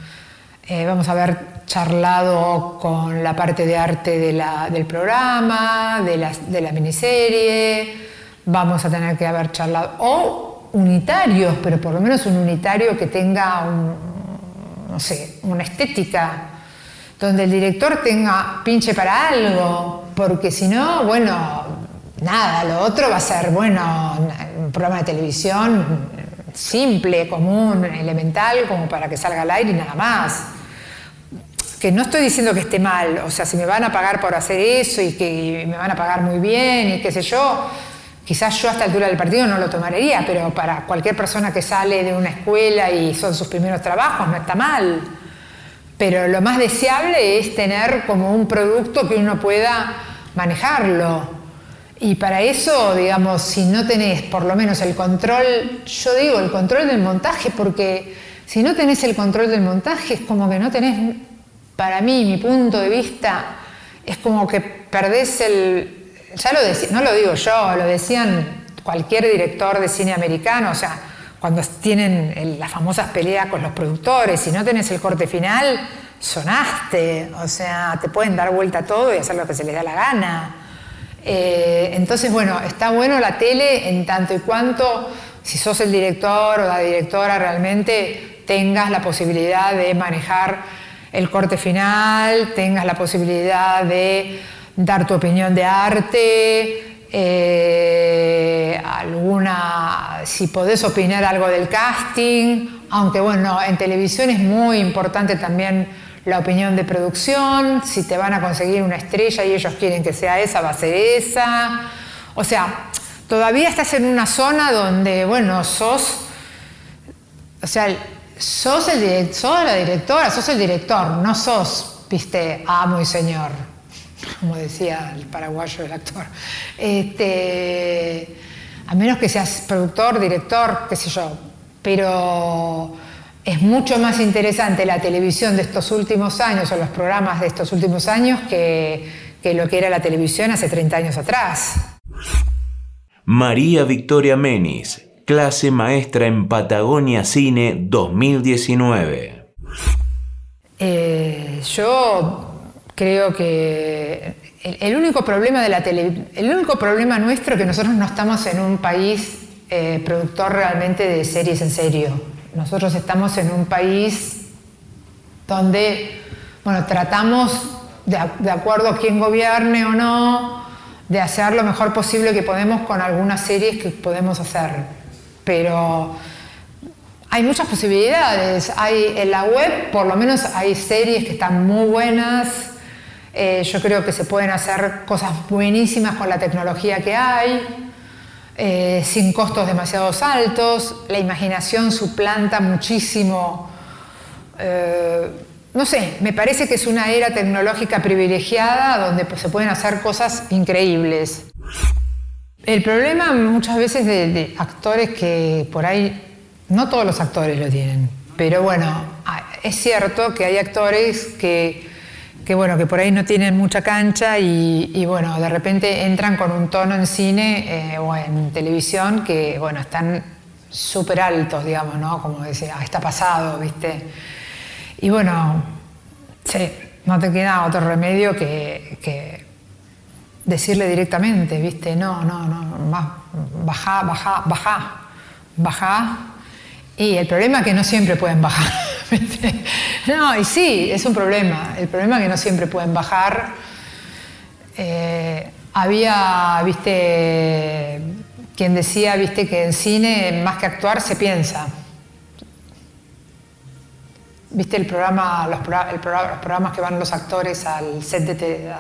eh, vamos a haber charlado con la parte de arte del programa, de la, de la miniserie, vamos a tener que haber charlado, o unitarios, pero por lo menos un unitario que tenga un, no sé, una estética, donde el director tenga pinche para algo, porque si no, bueno, nada, lo otro va a ser, bueno, un programa de televisión simple, común, elemental, como para que salga al aire y nada más. Que no estoy diciendo que esté mal, o sea, si me van a pagar por hacer eso y que me van a pagar muy bien y qué sé yo, quizás yo a esta altura del partido no lo tomaría, pero para cualquier persona que sale de una escuela y son sus primeros trabajos no está mal. Pero lo más deseable es tener como un producto que uno pueda manejarlo. Y para eso, digamos, si no tenés por lo menos el control, yo digo el control del montaje, porque si no tenés el control del montaje es como que no tenés, para mí, mi punto de vista, es como que perdés el, ya lo decía, no lo digo yo, lo decían cualquier director de cine americano, o sea, cuando tienen las famosas peleas con los productores, si no tenés el corte final, sonaste, o sea, te pueden dar vuelta todo y hacer lo que se les da la gana. Eh, entonces, bueno, está bueno la tele en tanto y cuanto, si sos el director o la directora, realmente tengas la posibilidad de manejar el corte final, tengas la posibilidad de dar tu opinión de arte, eh, alguna, si podés opinar algo del casting, aunque bueno, en televisión es muy importante también la opinión de producción, si te van a conseguir una estrella y ellos quieren que sea esa, va a ser esa. O sea, todavía estás en una zona donde, bueno, sos, o sea, sos, el, sos la directora, sos el director, no sos, viste, amo y señor, como decía el paraguayo el actor. Este, a menos que seas productor, director, qué sé yo, pero es mucho más interesante la televisión de estos últimos años o los programas de estos últimos años que, lo que era la televisión hace 30 años atrás. María Victoria Menis, clase maestra en Patagonia Cine 2019. Eh, yo creo que el, único problema de la el único problema nuestro es que nosotros no estamos en un país eh, productor realmente de series en serio. Nosotros estamos en un país donde, bueno, tratamos, de, acuerdo a quién gobierne o no, de hacer lo mejor posible que podemos con algunas series que podemos hacer. Pero hay muchas posibilidades. Hay, en la web, por lo menos, hay series que están muy buenas. Eh, yo creo que se pueden hacer cosas buenísimas con la tecnología que hay. Eh, sin costos demasiado altos, la imaginación suplanta muchísimo. Eh, no sé, me parece que es una era tecnológica privilegiada donde pues, se pueden hacer cosas increíbles. El problema muchas veces de, actores que por ahí, no todos los actores lo tienen, pero bueno, es cierto que hay actores que que bueno, que por ahí no tienen mucha cancha y, bueno, de repente entran con un tono en cine eh, o en televisión que bueno, están súper altos, digamos, ¿no? Como decía, ah, está pasado, ¿viste? Y bueno, sí, no te queda otro remedio que, decirle directamente, ¿viste? No, no, no, baja, baja, baja, baja. Y el problema es que no siempre pueden bajar. no, y sí, es un problema. El problema es que no siempre pueden bajar. Eh, había, viste, quien decía, viste, que en cine más que actuar se piensa. ¿Viste el programa, los, programas que van los actores al set de...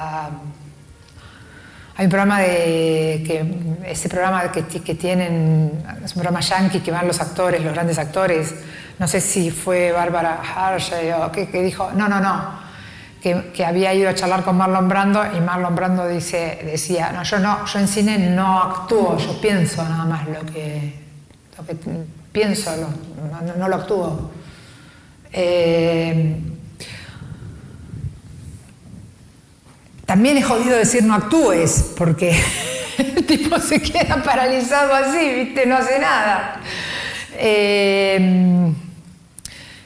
hay un programa de que ese programa que, que, tienen es un programa yankee que van los actores, los grandes actores no sé si fue Bárbara Hershey o que, dijo, no, no, no, que, había ido a charlar con Marlon Brando y Marlon Brando dice, decía, no, yo no, yo en cine no actúo, yo pienso nada más lo que, pienso, no, lo actúo. Eh, también es jodido decir no actúes, porque el tipo se queda paralizado así, ¿viste? No hace nada. Eh,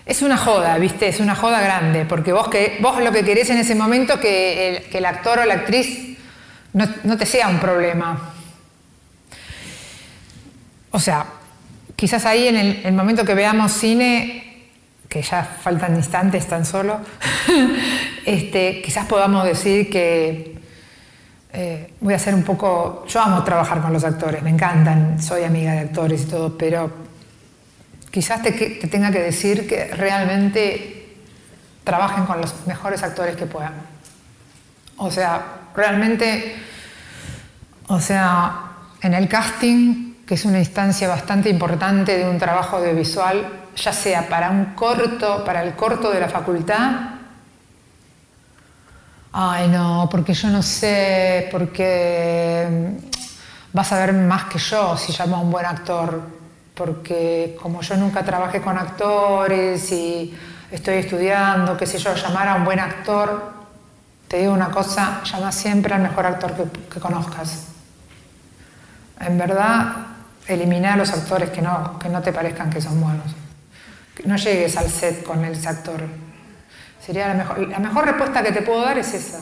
es una joda, ¿viste? Es una joda grande, porque vos, que, vos lo que querés en ese momento que el, que el actor o la actriz no, no te sea un problema. O sea, quizás ahí en el momento que veamos cine, que ya faltan instantes tan solo, este, quizás podamos decir que eh, voy a ser un poco... Yo amo trabajar con los actores, me encantan, soy amiga de actores y todo, pero quizás te, te tenga que decir que realmente trabajen con los mejores actores que puedan. O sea, realmente, o sea, en el casting, que es una instancia bastante importante de un trabajo audiovisual, ya sea para un corto, para el corto de la facultad, ay no, porque yo no sé, porque vas a ver más que yo si llamo a un buen actor, porque como yo nunca trabajé con actores y estoy estudiando, qué sé yo, llamar a un buen actor, te digo una cosa, llama siempre al mejor actor que, que conozcas. En verdad, elimina a los actores que no, que no te parezcan que son buenos. No llegues al set con ese actor. Sería la mejor, la mejor respuesta que te puedo dar es esa.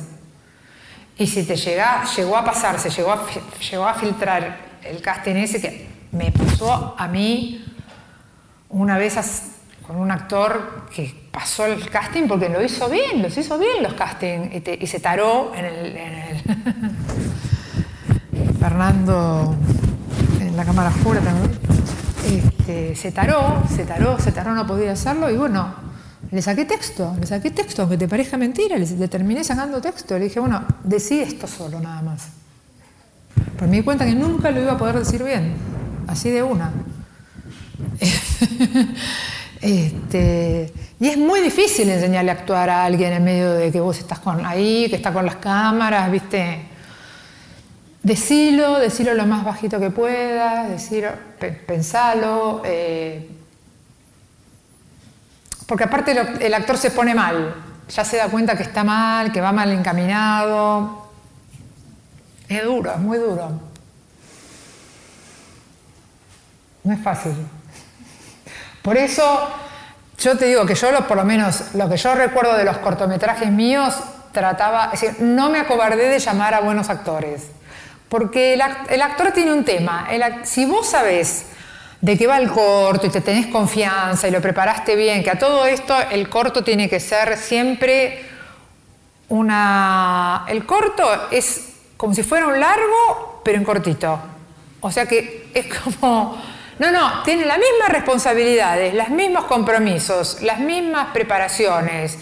Y si te llega, llegó a pasar, se llegó a, llegó a filtrar el casting ese que me pasó a mí una vez con un actor que pasó el casting porque lo hizo bien, los hizo bien los castings y se taró en el, en el Fernando en la cámara oscura también. Este, se taró, se taró, se taró, no podía hacerlo y bueno, le saqué texto, le saqué texto, aunque te parezca mentira, le, terminé sacando texto. Le dije, bueno, decí esto solo nada más. Pero me di cuenta que nunca lo iba a poder decir bien, así de una. este, y es muy difícil enseñarle a actuar a alguien en medio de que vos estás ahí, que está con las cámaras, ¿viste? Decilo, decilo lo más bajito que puedas, decilo, pensalo. Eh, porque aparte el actor se pone mal, ya se da cuenta que está mal, que va mal encaminado. Es duro, es muy duro. No es fácil. Por eso yo te digo que yo por lo menos lo que yo recuerdo de los cortometrajes míos trataba, es decir, no me acobardé de llamar a buenos actores. Porque el, actor tiene un tema. si vos sabés de qué va el corto y te tenés confianza y lo preparaste bien, que a todo esto el corto tiene que ser siempre una... El corto es como si fuera un largo, pero en cortito. O sea que es como... No, no, tiene las mismas responsabilidades, los mismos compromisos, las mismas preparaciones.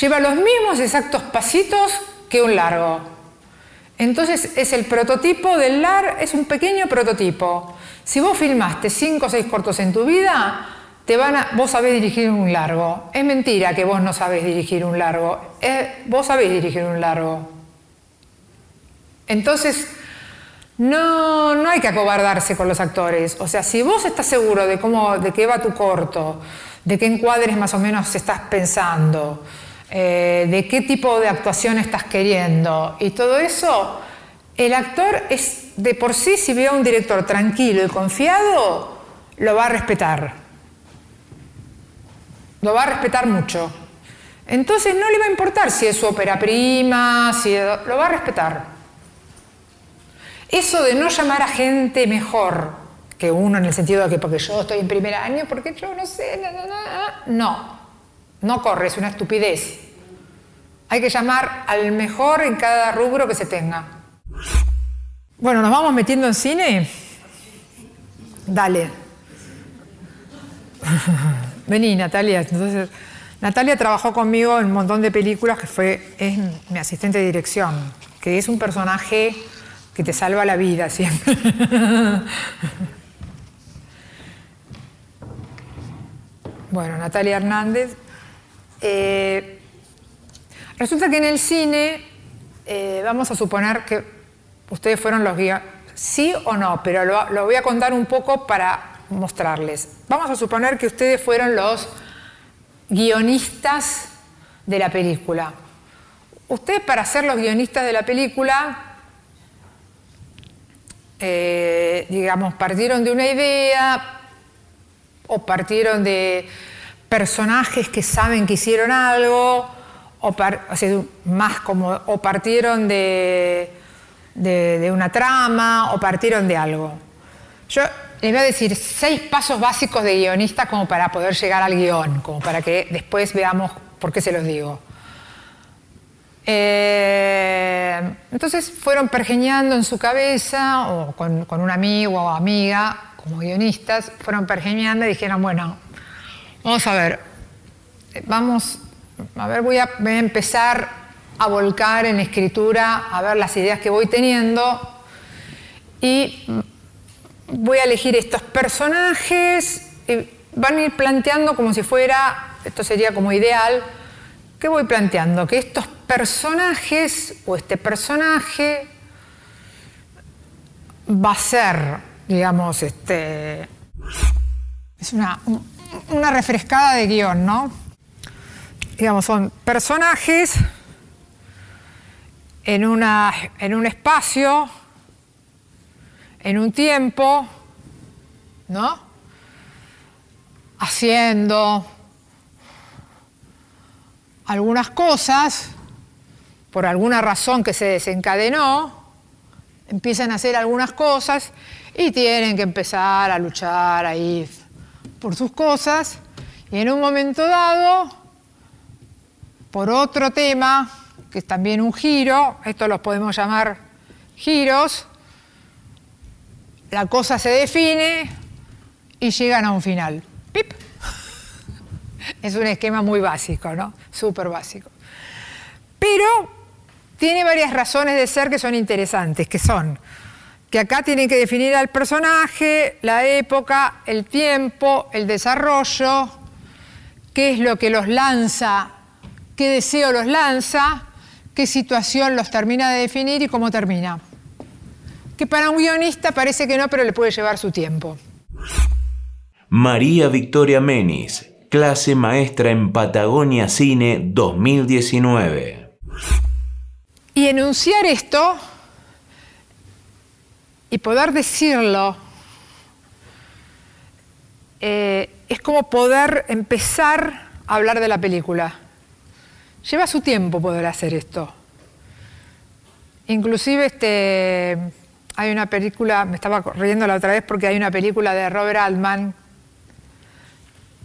Lleva los mismos exactos pasitos que un largo. Entonces es el prototipo del LAR, es un pequeño prototipo. Si vos filmaste cinco o seis cortos en tu vida, te van a, vos sabés dirigir un largo. Es mentira que vos no sabés dirigir un largo. vos sabés dirigir un largo. Entonces, no, no hay que acobardarse con los actores. O sea, si vos estás seguro de cómo, de qué va tu corto, de qué encuadres más o menos estás pensando, eh, de qué tipo de actuación estás queriendo y todo eso, el actor es de por sí, si ve a un director tranquilo y confiado, lo va a respetar. Lo va a respetar mucho. Entonces no le va a importar si es su ópera prima, si lo va a respetar. Eso de no llamar a gente mejor que uno en el sentido de que porque yo estoy en primer año, porque yo no sé, no, no, no corre, es una estupidez. Hay que llamar al mejor en cada rubro que se tenga. Bueno, ¿nos vamos metiendo en cine? Dale. Vení, Natalia. Entonces, Natalia trabajó conmigo en un montón de películas, que fue, es mi asistente de dirección, que es un personaje que te salva la vida siempre. bueno, Natalia Hernández. Eh, resulta que en el cine, eh, vamos a suponer que ustedes fueron los guías, sí o no, pero lo, voy a contar un poco para mostrarles. Vamos a suponer que ustedes fueron los guionistas de la película. Ustedes para ser los guionistas de la película, eh, digamos, partieron de una idea o partieron de, personajes que saben que hicieron algo, o, más como, o partieron de, una trama, o partieron de algo. Yo les voy a decir seis pasos básicos de guionista como para poder llegar al guion, como para que después veamos por qué se los digo. Eh, entonces fueron pergeñando en su cabeza, o con, con, un amigo o amiga, como guionistas, fueron pergeñando y dijeron, bueno, vamos a ver, vamos, a ver, voy a empezar a volcar en escritura, a ver las ideas que voy teniendo y voy a elegir estos personajes y van a ir planteando como si fuera, esto sería como ideal, ¿qué voy planteando? Que estos personajes o este personaje va a ser, digamos, este, es una, una refrescada de guion, ¿no? Digamos, son personajes en, una, en un espacio, en un tiempo, ¿no? Haciendo algunas cosas por alguna razón que se desencadenó, empiezan a hacer algunas cosas y tienen que empezar a luchar ahí por sus cosas y en un momento dado, por otro tema, que es también un giro, esto los podemos llamar giros, la cosa se define y llegan a un final. ¡Pip! Es un esquema muy básico, ¿no? Súper básico. Pero tiene varias razones de ser que son interesantes, que son que acá tienen que definir al personaje, la época, el tiempo, el desarrollo, qué es lo que los lanza, qué deseo los lanza, qué situación los termina de definir y cómo termina. Que para un guionista parece que no, pero le puede llevar su tiempo. María Victoria Menis, clase maestra en Patagonia Cine 2019. Y enunciar esto y poder decirlo eh, es como poder empezar a hablar de la película. Lleva su tiempo poder hacer esto. Inclusive este, hay una película, me estaba riendo la otra vez porque hay una película de Robert Altman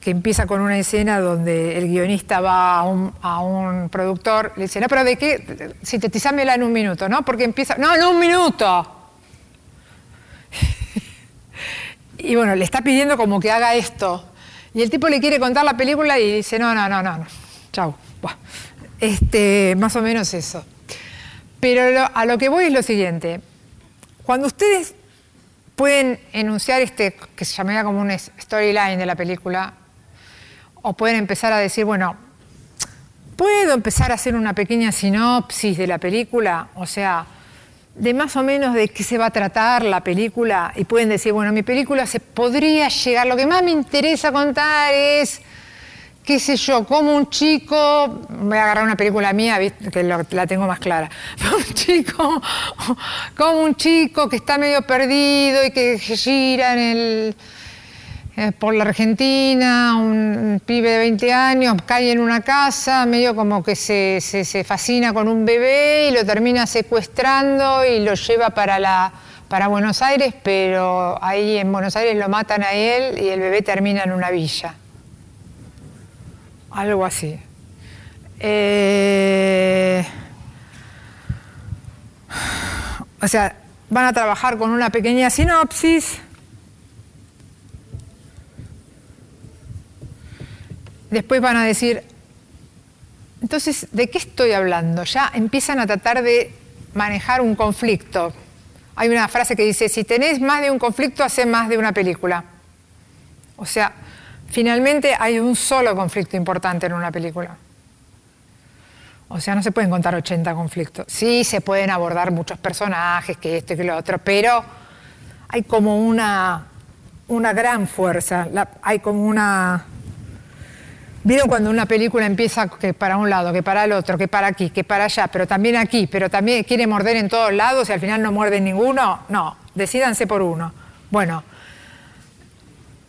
que empieza con una escena donde el guionista va a un, productor, le dice, no, pero ¿de qué? Sintetizámela en un minuto, ¿no? Porque empieza, no, en un minuto. y bueno, le está pidiendo como que haga esto. Y el tipo le quiere contar la película y dice, no, no, no, no, no. chau. Este, más o menos eso. Pero a lo que voy es lo siguiente. Cuando ustedes pueden enunciar este, que se llamaría como un storyline de la película, o pueden empezar a decir, bueno, ¿puedo empezar a hacer una pequeña sinopsis de la película? O sea, de más o menos de qué se va a tratar la película y pueden decir, bueno, mi película se podría llegar, lo que más me interesa contar es, qué sé yo, como un chico, voy a agarrar una película mía, que la tengo más clara, un chico, como un chico que está medio perdido y que gira en el eh, por la Argentina, un, pibe de 20 años cae en una casa, medio como que se, fascina con un bebé y lo termina secuestrando y lo lleva para, la, para Buenos Aires, pero ahí en Buenos Aires lo matan a él y el bebé termina en una villa. Algo así. Eh, o sea, van a trabajar con una pequeña sinopsis después van a decir, entonces, ¿de qué estoy hablando? Ya empiezan a tratar de manejar un conflicto. Hay una frase que dice, si tenés más de un conflicto, hace más de una película. O sea, finalmente hay un solo conflicto importante en una película. O sea, no se pueden contar 80 conflictos. Sí, se pueden abordar muchos personajes, que esto y que lo otro, pero hay como una, una gran fuerza, hay como una ¿Vieron cuando una película empieza que para un lado, que para el otro, que para aquí, que para allá, pero también aquí, pero también quiere morder en todos lados y al final no muerde ninguno? No, decídanse por uno. Bueno,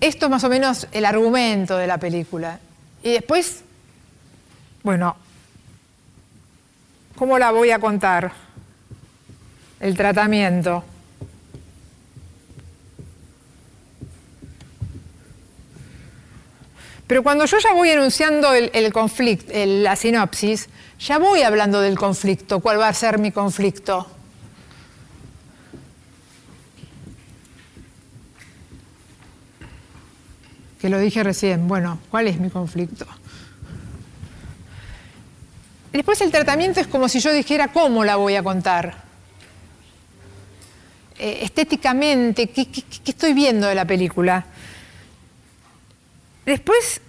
esto es más o menos el argumento de la película. Y después, bueno, ¿cómo la voy a contar? El tratamiento. Pero cuando yo ya voy enunciando el, conflicto, la sinopsis, ya voy hablando del conflicto, cuál va a ser mi conflicto. Que lo dije recién, bueno, ¿cuál es mi conflicto? Después el tratamiento es como si yo dijera cómo la voy a contar. Eh, estéticamente, ¿qué, estoy viendo de la película? Después,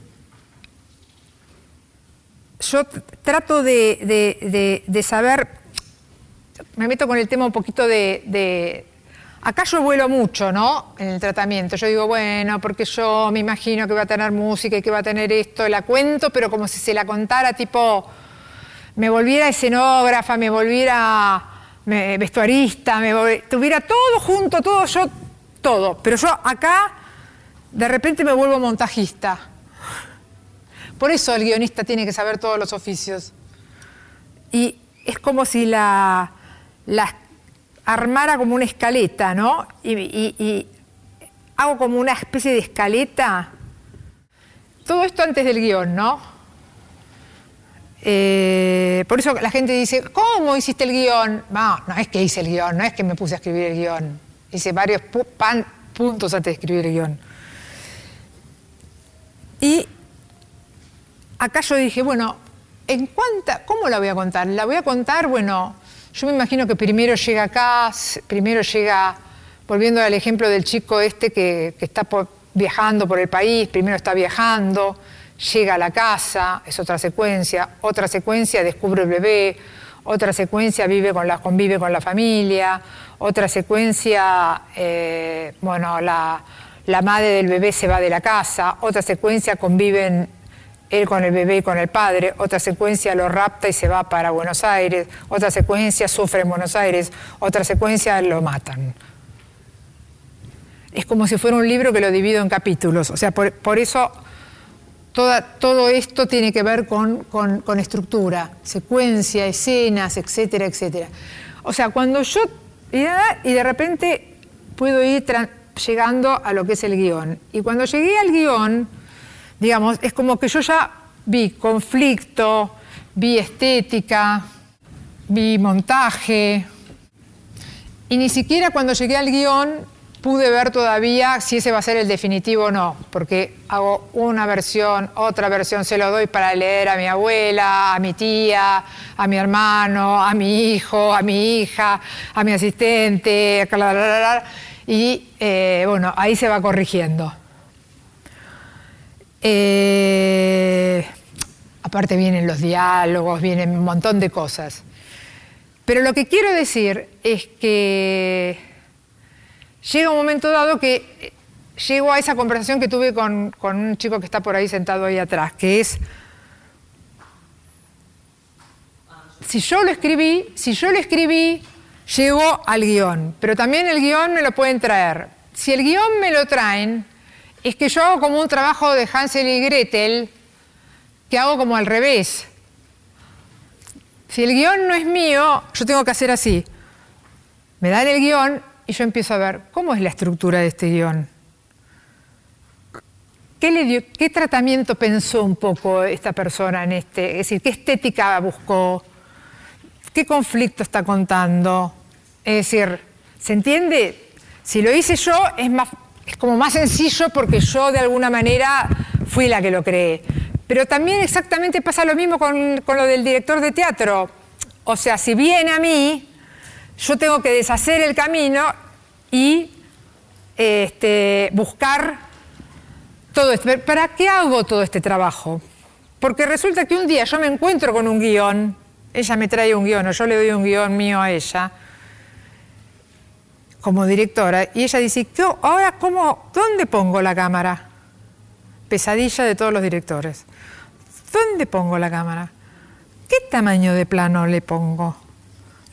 yo trato de, saber, me meto con el tema un poquito de, Acá yo vuelo mucho, ¿no? En el tratamiento. Yo digo, bueno, porque yo me imagino que va a tener música y que va a tener esto, la cuento, pero como si se la contara tipo, me volviera escenógrafa, me volviera vestuarista, me tuviera todo junto, todo yo, todo. Pero yo acá de repente me vuelvo montajista. Por eso el guionista tiene que saber todos los oficios. Y es como si la, armara como una escaleta, ¿no? Y, hago como una especie de escaleta. Todo esto antes del guion, ¿no? Eh, por eso la gente dice, ¿cómo hiciste el guion? No, no es que hice el guion, no es que me puse a escribir el guion. Hice varios puntos antes de escribir el guion. Y acá yo dije, bueno, ¿en cuánta, ¿cómo la voy a contar? La voy a contar, bueno, yo me imagino que primero llega acá, primero llega, volviendo al ejemplo del chico este que, está viajando por el país, primero está viajando, llega a la casa, es otra secuencia, otra secuencia descubre el bebé, otra secuencia vive con la, convive con la familia, otra secuencia, eh, bueno, la, la madre del bebé se va de la casa, otra secuencia conviven con el bebé y con el padre, otra secuencia lo rapta y se va para Buenos Aires, otra secuencia sufre en Buenos Aires, otra secuencia lo matan. Es como si fuera un libro que lo divido en capítulos, o sea, por, eso todo esto tiene que ver con, estructura, secuencia, escenas, etcétera, etcétera. O sea, cuando yo... Y de repente puedo ir llegando a lo que es el guion. Y cuando llegué al guion, digamos, es como que yo ya vi conflicto, vi estética, vi montaje, y ni siquiera cuando llegué al guion pude ver todavía si ese va a ser el definitivo o no, porque hago una versión, otra versión, se lo doy para leer a mi abuela, a mi tía, a mi hermano, a mi hijo, a mi hija, a mi asistente, y eh, bueno, ahí se va corrigiendo. Eh, aparte vienen los diálogos, vienen un montón de cosas. Pero lo que quiero decir es que llega un momento dado que eh, llego a esa conversación que tuve con, con un chico que está por ahí sentado ahí atrás, que es, si yo lo escribí, si yo lo escribí, llego al guion, pero también el guion me lo pueden traer. Si el guion me lo traen, es que yo hago como un trabajo de Hansel y Gretel, que hago como al revés. Si el guion no es mío, yo tengo que hacer así. Me dan el guion y yo empiezo a ver cómo es la estructura de este guion. ¿Qué, le ¿Qué tratamiento pensó un poco esta persona en este? Es decir, ¿qué estética buscó? ¿Qué conflicto está contando? Es decir, ¿se entiende? Si lo hice yo es, más, es como más sencillo porque yo de alguna manera fui la que lo creé. Pero también exactamente pasa lo mismo con, lo del director de teatro. O sea, si viene a mí, yo tengo que deshacer el camino y este, buscar todo esto. ¿Para qué hago todo este trabajo? Porque resulta que un día yo me encuentro con un guion ella me trae un guion o yo le doy un guion mío a ella como directora y ella dice, ahora cómo, ¿dónde pongo la cámara? Pesadilla de todos los directores. ¿Dónde pongo la cámara? ¿Qué tamaño de plano le pongo?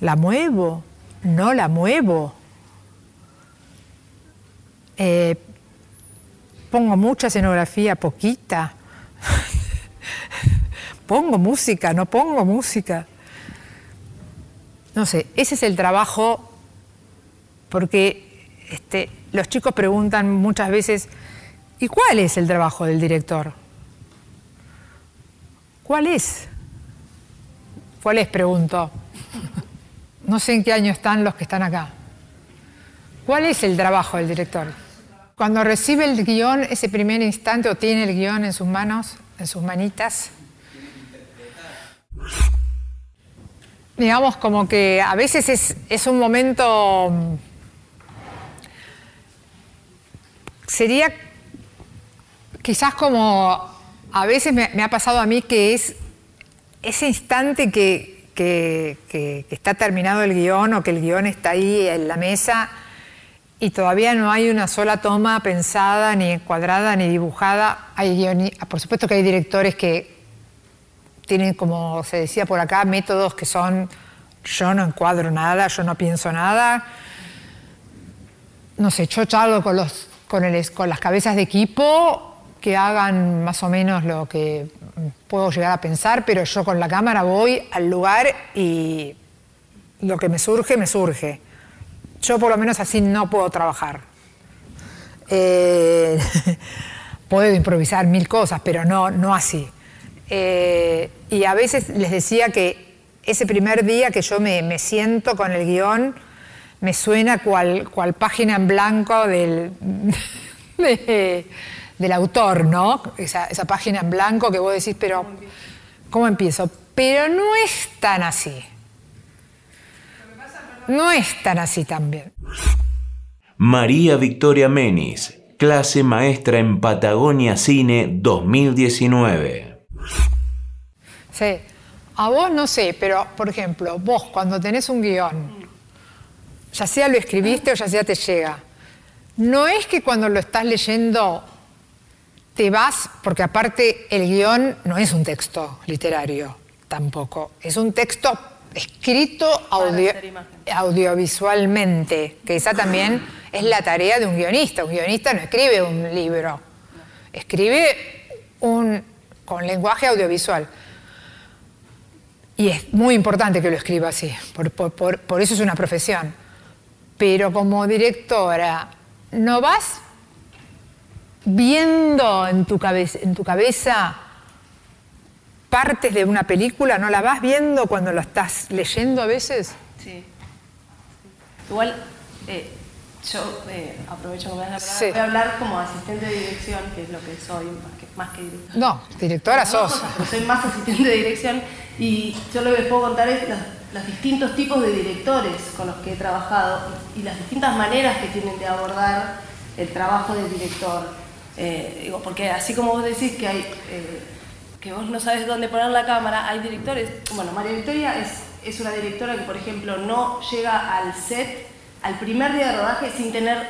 ¿La muevo? No la muevo. Eh, pongo mucha escenografía, poquita. pongo música, no pongo música. No sé, ese es el trabajo, porque este, los chicos preguntan muchas veces, ¿y cuál es el trabajo del director? ¿Cuál es? ¿Cuál es? Pregunto. No sé en qué año están los que están acá. ¿Cuál es el trabajo del director? Cuando recibe el guion, ese primer instante, o tiene el guion en sus manos, en sus manitas, digamos como que a veces es, es un momento, sería quizás como, a veces me, ha pasado a mí que es ese instante que, está terminado el guion o que el guion está ahí en la mesa y todavía no hay una sola toma pensada, ni encuadrada, ni dibujada. Hay por supuesto que hay directores que tienen, como se decía por acá, métodos que son yo no encuadro nada, yo no pienso nada. No sé, yo charlo con, los, con, las cabezas de equipo que hagan más o menos lo que puedo llegar a pensar, pero yo con la cámara voy al lugar y lo que me surge, me surge. Yo por lo menos así no puedo trabajar. Eh, puedo improvisar mil cosas, pero no, no así. Eh, y a veces les decía que ese primer día que yo me, me siento con el guion, me suena cual, cual página en blanco del, de, del autor, ¿no? Esa, esa, página en blanco que vos decís, pero ¿cómo empiezo? Pero no es tan así. No es tan así también. María Victoria Menis, clase maestra en Patagonia Cine 2019. Sí, a vos no sé, pero por ejemplo, vos cuando tenés un guion, ya sea lo escribiste o ya sea te llega, no es que cuando lo estás leyendo te vas, porque aparte el guion no es un texto literario tampoco, es un texto escrito audio, audiovisualmente, que esa también es la tarea de un guionista. Un guionista no escribe un libro, escribe un, con lenguaje audiovisual. Y es muy importante que lo escriba así, por, por, por, por eso es una profesión. Pero como directora, no vas viendo en tu cabeza, en tu cabeza partes de una película, ¿no la vas viendo cuando la estás leyendo a veces? Sí. Igual, eh, yo eh, aprovecho que me das la palabra, sí. voy a hablar como asistente de dirección, que es lo que soy, más que, más que directora. No, directora sos. No, soy más asistente de dirección y yo lo que les puedo contar es los, los, distintos tipos de directores con los que he trabajado y las distintas maneras que tienen de abordar el trabajo del director. Eh, digo, porque así como vos decís que hay eh, que vos no sabes dónde poner la cámara, hay directores, bueno, María Victoria es, es una directora que, por ejemplo, no llega al set, al primer día de rodaje, sin tener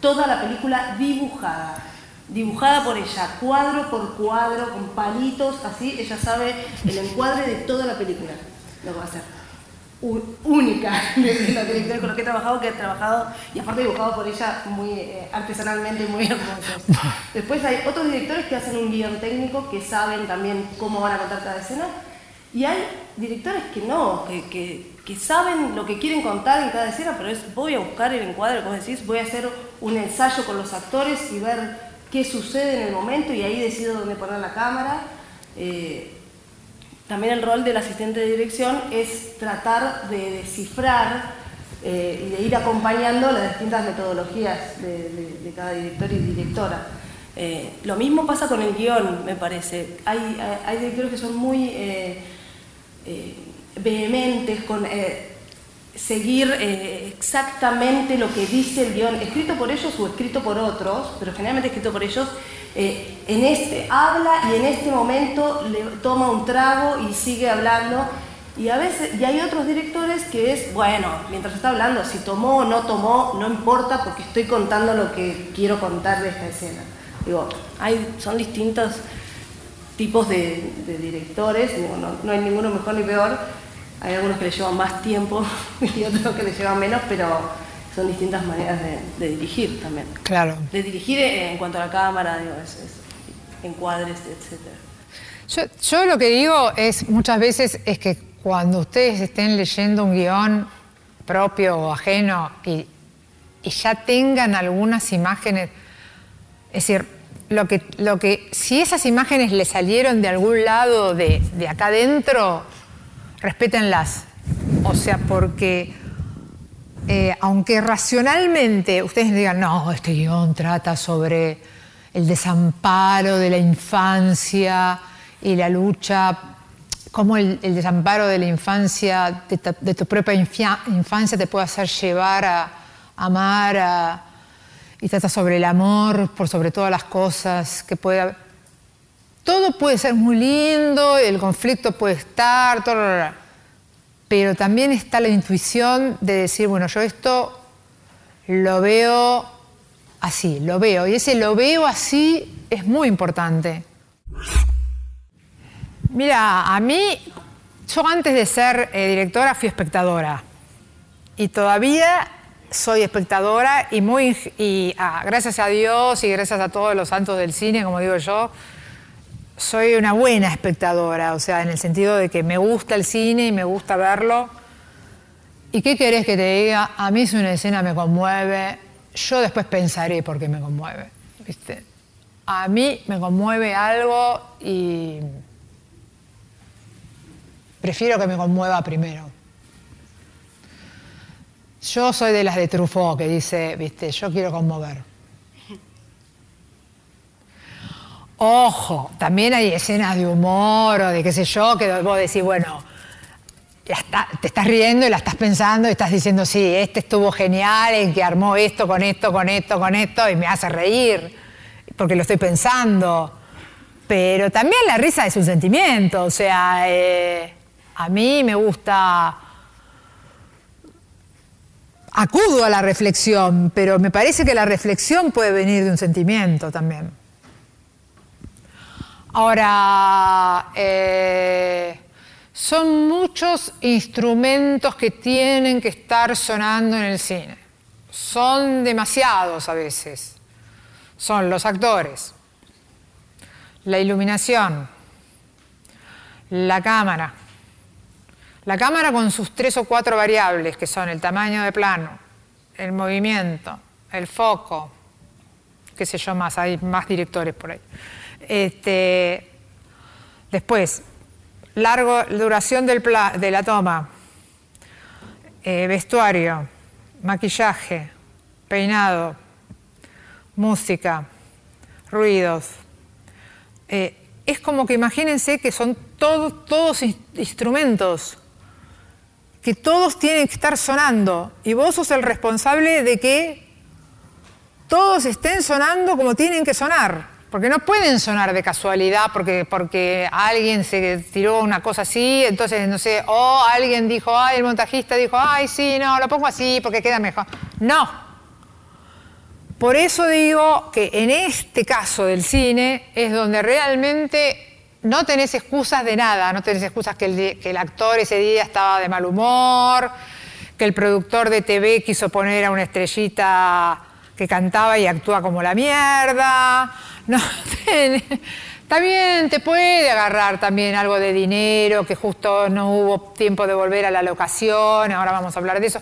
toda la película dibujada. Dibujada por ella, cuadro por cuadro, con palitos, así, ella sabe el encuadre de toda la película, lo que va a hacer única de la directora con la que he trabajado, que he trabajado y aparte dibujado por ella muy eh, artesanalmente, muy hermoso. Después hay otros directores que hacen un guion técnico, que saben también cómo van a contar cada escena. Y hay directores que no, que, que, que, saben lo que quieren contar en cada escena, pero es voy a buscar el encuadre, como decís, voy a hacer un ensayo con los actores y ver qué sucede en el momento y ahí decido dónde poner la cámara. Eh, también el rol del asistente de dirección es tratar de descifrar eh, y de ir acompañando las distintas metodologías de, cada director y directora. Eh, lo mismo pasa con el guion, me parece. Hay, directores que son muy eh, eh vehementes con seguir eh, exactamente lo que dice el guion, escrito por ellos o escrito por otros, pero generalmente escrito por ellos, eh, en este habla y en este momento toma un trago y sigue hablando. Y a veces, y hay otros directores que es, bueno, mientras está hablando, si tomó o no tomó, no importa porque estoy contando lo que quiero contar de esta escena. Digo, hay, son distintos tipos de, directores, digo, no, no hay ninguno mejor ni peor, hay algunos que le llevan más tiempo y otros que le llevan menos, pero son distintas maneras de, de dirigir también. Claro. De dirigir en cuanto a la cámara, digo, es, es, encuadres, etc. Yo, lo que digo es muchas veces es que cuando ustedes estén leyendo un guion propio o ajeno y, ya tengan algunas imágenes, es decir, lo que, lo que, si esas imágenes le salieron de algún lado de, de acá adentro, respétenlas. O sea, porque eh, aunque racionalmente ustedes digan, no, este guion trata sobre el desamparo de la infancia y la lucha, cómo el, desamparo de la infancia, de, tu propia infancia te puede hacer llevar a, amar, y trata sobre el amor por sobre todas las cosas, que puede... Todo puede ser muy lindo, el conflicto puede estar, pero también está la intuición de decir, bueno, yo esto lo veo así, lo veo, y ese lo veo así es muy importante. Mira, a mí, yo antes de ser eh, directora fui espectadora. Y todavía soy espectadora y muy y ah, gracias a Dios y gracias a todos los santos del cine, como digo yo, soy una buena espectadora, o sea, en el sentido de que me gusta el cine y me gusta verlo. ¿Y qué querés que te diga? A mí si una escena me conmueve, yo después pensaré por qué me conmueve. ¿viste? A mí me conmueve algo y prefiero que me conmueva primero. Yo soy de las de Truffaut que dice, viste, yo quiero conmover. Ojo, también hay escenas de humor o de qué sé yo, que vos decís, bueno, te estás riendo y la estás pensando y estás diciendo, sí, este estuvo genial en que armó esto con esto, con esto, con esto, y me hace reír, porque lo estoy pensando. Pero también la risa es un sentimiento, o sea, eh, a mí me gusta acudo a la reflexión, pero me parece que la reflexión puede venir de un sentimiento también. Ahora, eh, son muchos instrumentos que tienen que estar sonando en el cine. Son demasiados a veces. Son los actores, la iluminación, la cámara. La cámara con sus tres o cuatro variables, que son el tamaño de plano, el movimiento, el foco, qué sé yo más, hay más directores por ahí. Este, después, largo, duración del de la toma, eh, vestuario, maquillaje, peinado, música, ruidos. Eh, es como que imagínense que son todos, todos instrumentos, que todos tienen que estar sonando, y vos sos el responsable de que todos estén sonando como tienen que sonar. Porque no pueden sonar de casualidad porque, porque alguien se tiró una cosa así, entonces, no sé, o alguien dijo, ay, el montajista dijo, ay, sí, no, lo pongo así porque queda mejor. No. Por eso digo que en este caso del cine es donde realmente no tenés excusas de nada, no tenés excusas que el, que el actor ese día estaba de mal humor, que el productor de TV quiso poner a una estrellita que cantaba y actúa como la mierda no, bien, te puede agarrar también algo de dinero, que justo no hubo tiempo de volver a la locación, ahora vamos a hablar de eso.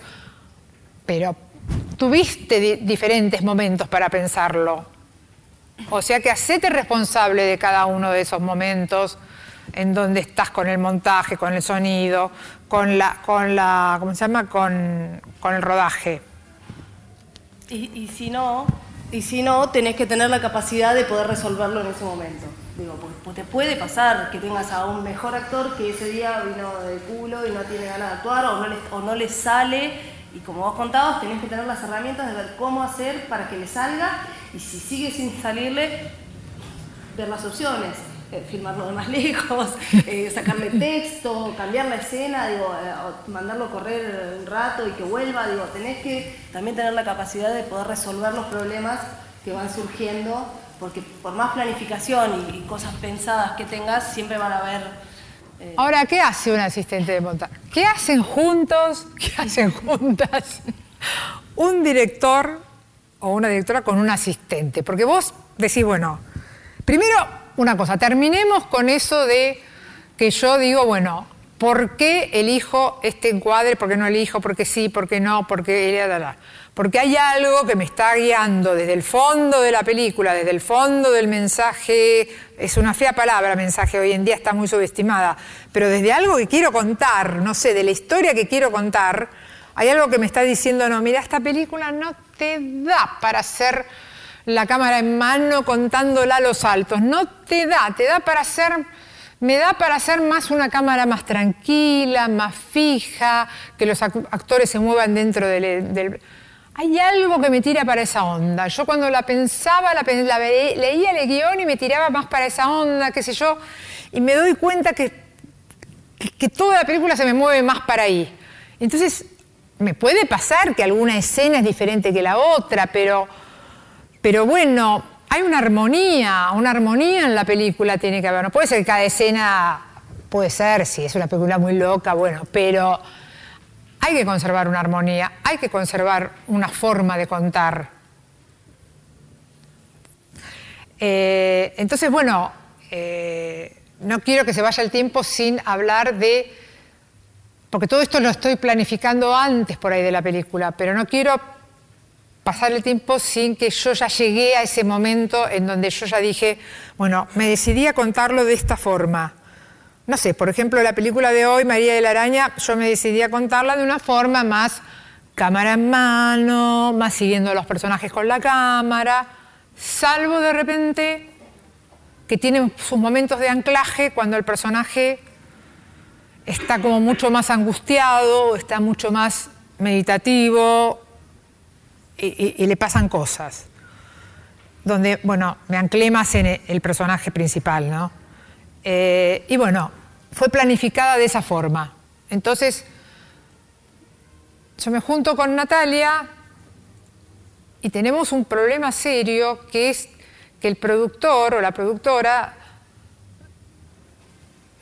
Pero tuviste diferentes momentos para pensarlo. O sea que hacete responsable de cada uno de esos momentos en donde estás con el montaje, con el sonido, con la, con la ¿cómo se llama? Con, con el rodaje. Y si no, y si no, tenés que tener la capacidad de poder resolverlo en ese momento. Digo, pues, pues, te puede pasar que tengas a un mejor actor que ese día vino de culo y no tiene ganas de actuar o no le, o no le sale. Y como vos contabas, tenés que tener las herramientas de ver cómo hacer para que le salga y si sigue sin salirle, ver las opciones. Eh, filmarlo de más lejos, eh, sacarle texto, cambiar la escena, digo, eh, mandarlo a correr un rato y que vuelva, digo, tenés que también tener la capacidad de poder resolver los problemas que van surgiendo, porque por más planificación y, cosas pensadas que tengas, siempre van a haber... Ahora, ¿qué hace un asistente de montaje? ¿Qué hacen juntos? ¿Qué hacen juntas? un director o una directora con un asistente, porque vos decís, bueno, primero una cosa, terminemos con eso de que yo digo, bueno, ¿por qué elijo este encuadre? ¿Por qué no elijo? ¿Por qué sí? ¿Por qué no? ¿Por qué? Porque hay algo que me está guiando desde el fondo de la película, desde el fondo del mensaje, es una fea palabra mensaje, hoy en día está muy subestimada, pero desde algo que quiero contar, no sé, de la historia que quiero contar, hay algo que me está diciendo, no, mira, esta película no te da para hacer la cámara en mano contándola a los altos, no te da, te da para hacer me da para hacer más una cámara más tranquila, más fija, que los actores se muevan dentro del, hay algo que me tira para esa onda. Yo cuando la pensaba, la, leía el guion y me tiraba más para esa onda, qué sé yo, y me doy cuenta que, que, toda la película se me mueve más para ahí. Entonces, me puede pasar que alguna escena es diferente que la otra, pero, pero bueno, hay una armonía, una armonía en la película tiene que haber. No puede ser que cada escena, puede ser, si es una película muy loca, bueno, pero hay que conservar una armonía, hay que conservar una forma de contar. Eh, entonces, bueno, eh, no quiero que se vaya el tiempo sin hablar de, porque todo esto lo estoy planificando antes por ahí de la película, pero no quiero pasar el tiempo sin que yo ya llegué a ese momento en donde yo ya dije, bueno, me decidí a contarlo de esta forma. No sé, por ejemplo, la película de hoy, María de la Araña, yo me decidí a contarla de una forma más cámara en mano, más siguiendo a los personajes con la cámara, salvo de repente que tiene sus momentos de anclaje cuando el personaje está como mucho más angustiado, está mucho más meditativo y, le pasan cosas. Donde, bueno, me anclé más en el personaje principal, ¿no? Eh, y bueno, fue planificada de esa forma. Entonces, yo me junto con Natalia y tenemos un problema serio que es que el productor o la productora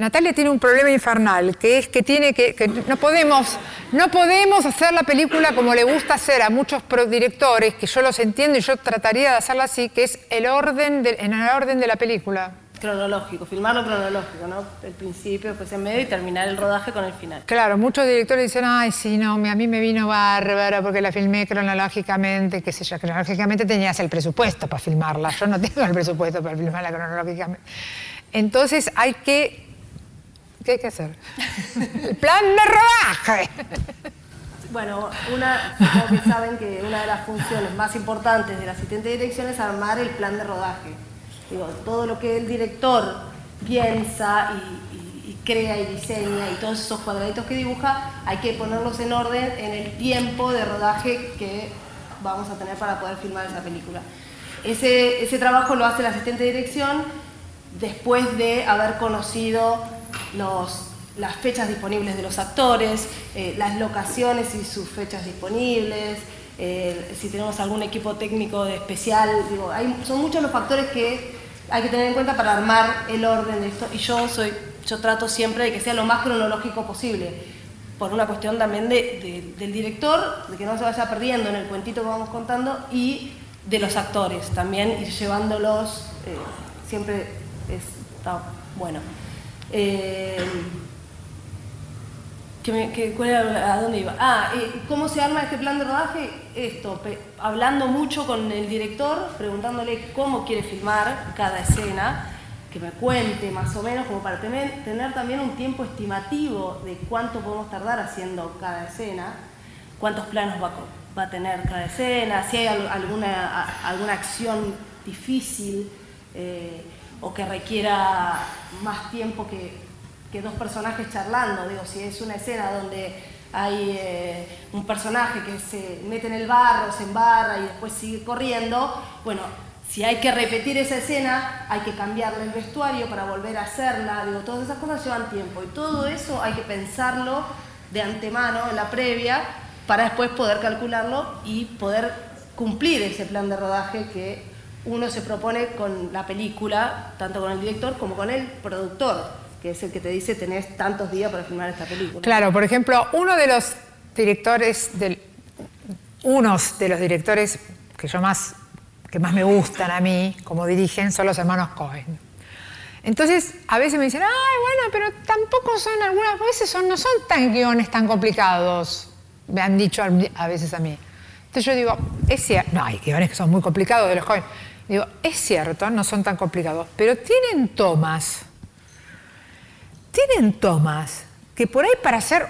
Natalia tiene un problema infernal, que es que tiene que, no podemos no podemos hacer la película como le gusta hacer a muchos directores, que yo los entiendo y yo trataría de hacerla así, que es el orden en el orden de la película cronológico, filmarlo cronológico, ¿no? El principio, después en medio y terminar el rodaje con el final. Claro, muchos directores dicen, ay, sí, no, a mí me vino bárbaro porque la filmé cronológicamente, qué sé yo, cronológicamente tenías el presupuesto para filmarla, yo no tengo el presupuesto para filmarla cronológicamente. Entonces hay que, ¿qué hay que hacer? el plan de rodaje. Bueno, una, saben que una de las funciones más importantes del asistente de dirección es armar el plan de rodaje Digo, todo lo que el director piensa y, crea y diseña y todos esos cuadraditos que dibuja, hay que ponerlos en orden en el tiempo de rodaje que vamos a tener para poder filmar esa película. Ese, ese trabajo lo hace el asistente de dirección después de haber conocido las fechas disponibles de los actores, eh, las locaciones y sus fechas disponibles, eh, si tenemos algún equipo técnico especial, digo, son muchos los factores que hay que tener en cuenta para armar el orden de esto. Y yo soy, yo trato siempre de que sea lo más cronológico posible, por una cuestión también de, del director, de que no se vaya perdiendo en el cuentito que vamos contando, y de los actores también, ir llevándolos, eh, siempre está bueno. ¿Cómo se arma este plan de rodaje? Esto, hablando mucho con el director, preguntándole cómo quiere filmar cada escena, que me cuente más o menos, como para tener, también un tiempo estimativo de cuánto podemos tardar haciendo cada escena, cuántos planos va, va a tener cada escena, si hay alguna, alguna acción difícil eh, o que requiera más tiempo que que dos personajes charlando, digo, si es una escena donde hay eh, un personaje que se mete en el barro, se embarra y después sigue corriendo, bueno, si hay que repetir esa escena, hay que cambiarle el vestuario para volver a hacerla, digo, todas esas cosas llevan tiempo y todo eso hay que pensarlo de antemano, en la previa, para después poder calcularlo y poder cumplir ese plan de rodaje que uno se propone con la película, tanto con el director como con el productor que es el que te dice tenés tantos días para filmar esta película. Claro, por ejemplo, uno de los directores, del, unos de los directores que yo más, que más me gustan a mí, como dirigen, son los hermanos Cohen. Entonces, a veces me dicen, ay, bueno, pero tampoco son, algunas veces son, no son tan guiones tan complicados, me han dicho a veces a mí. Entonces yo digo, es no, hay guiones que son muy complicados de los jóvenes. Digo, es cierto, no son tan complicados, pero tienen tomas, tienen tomas que por ahí para hacer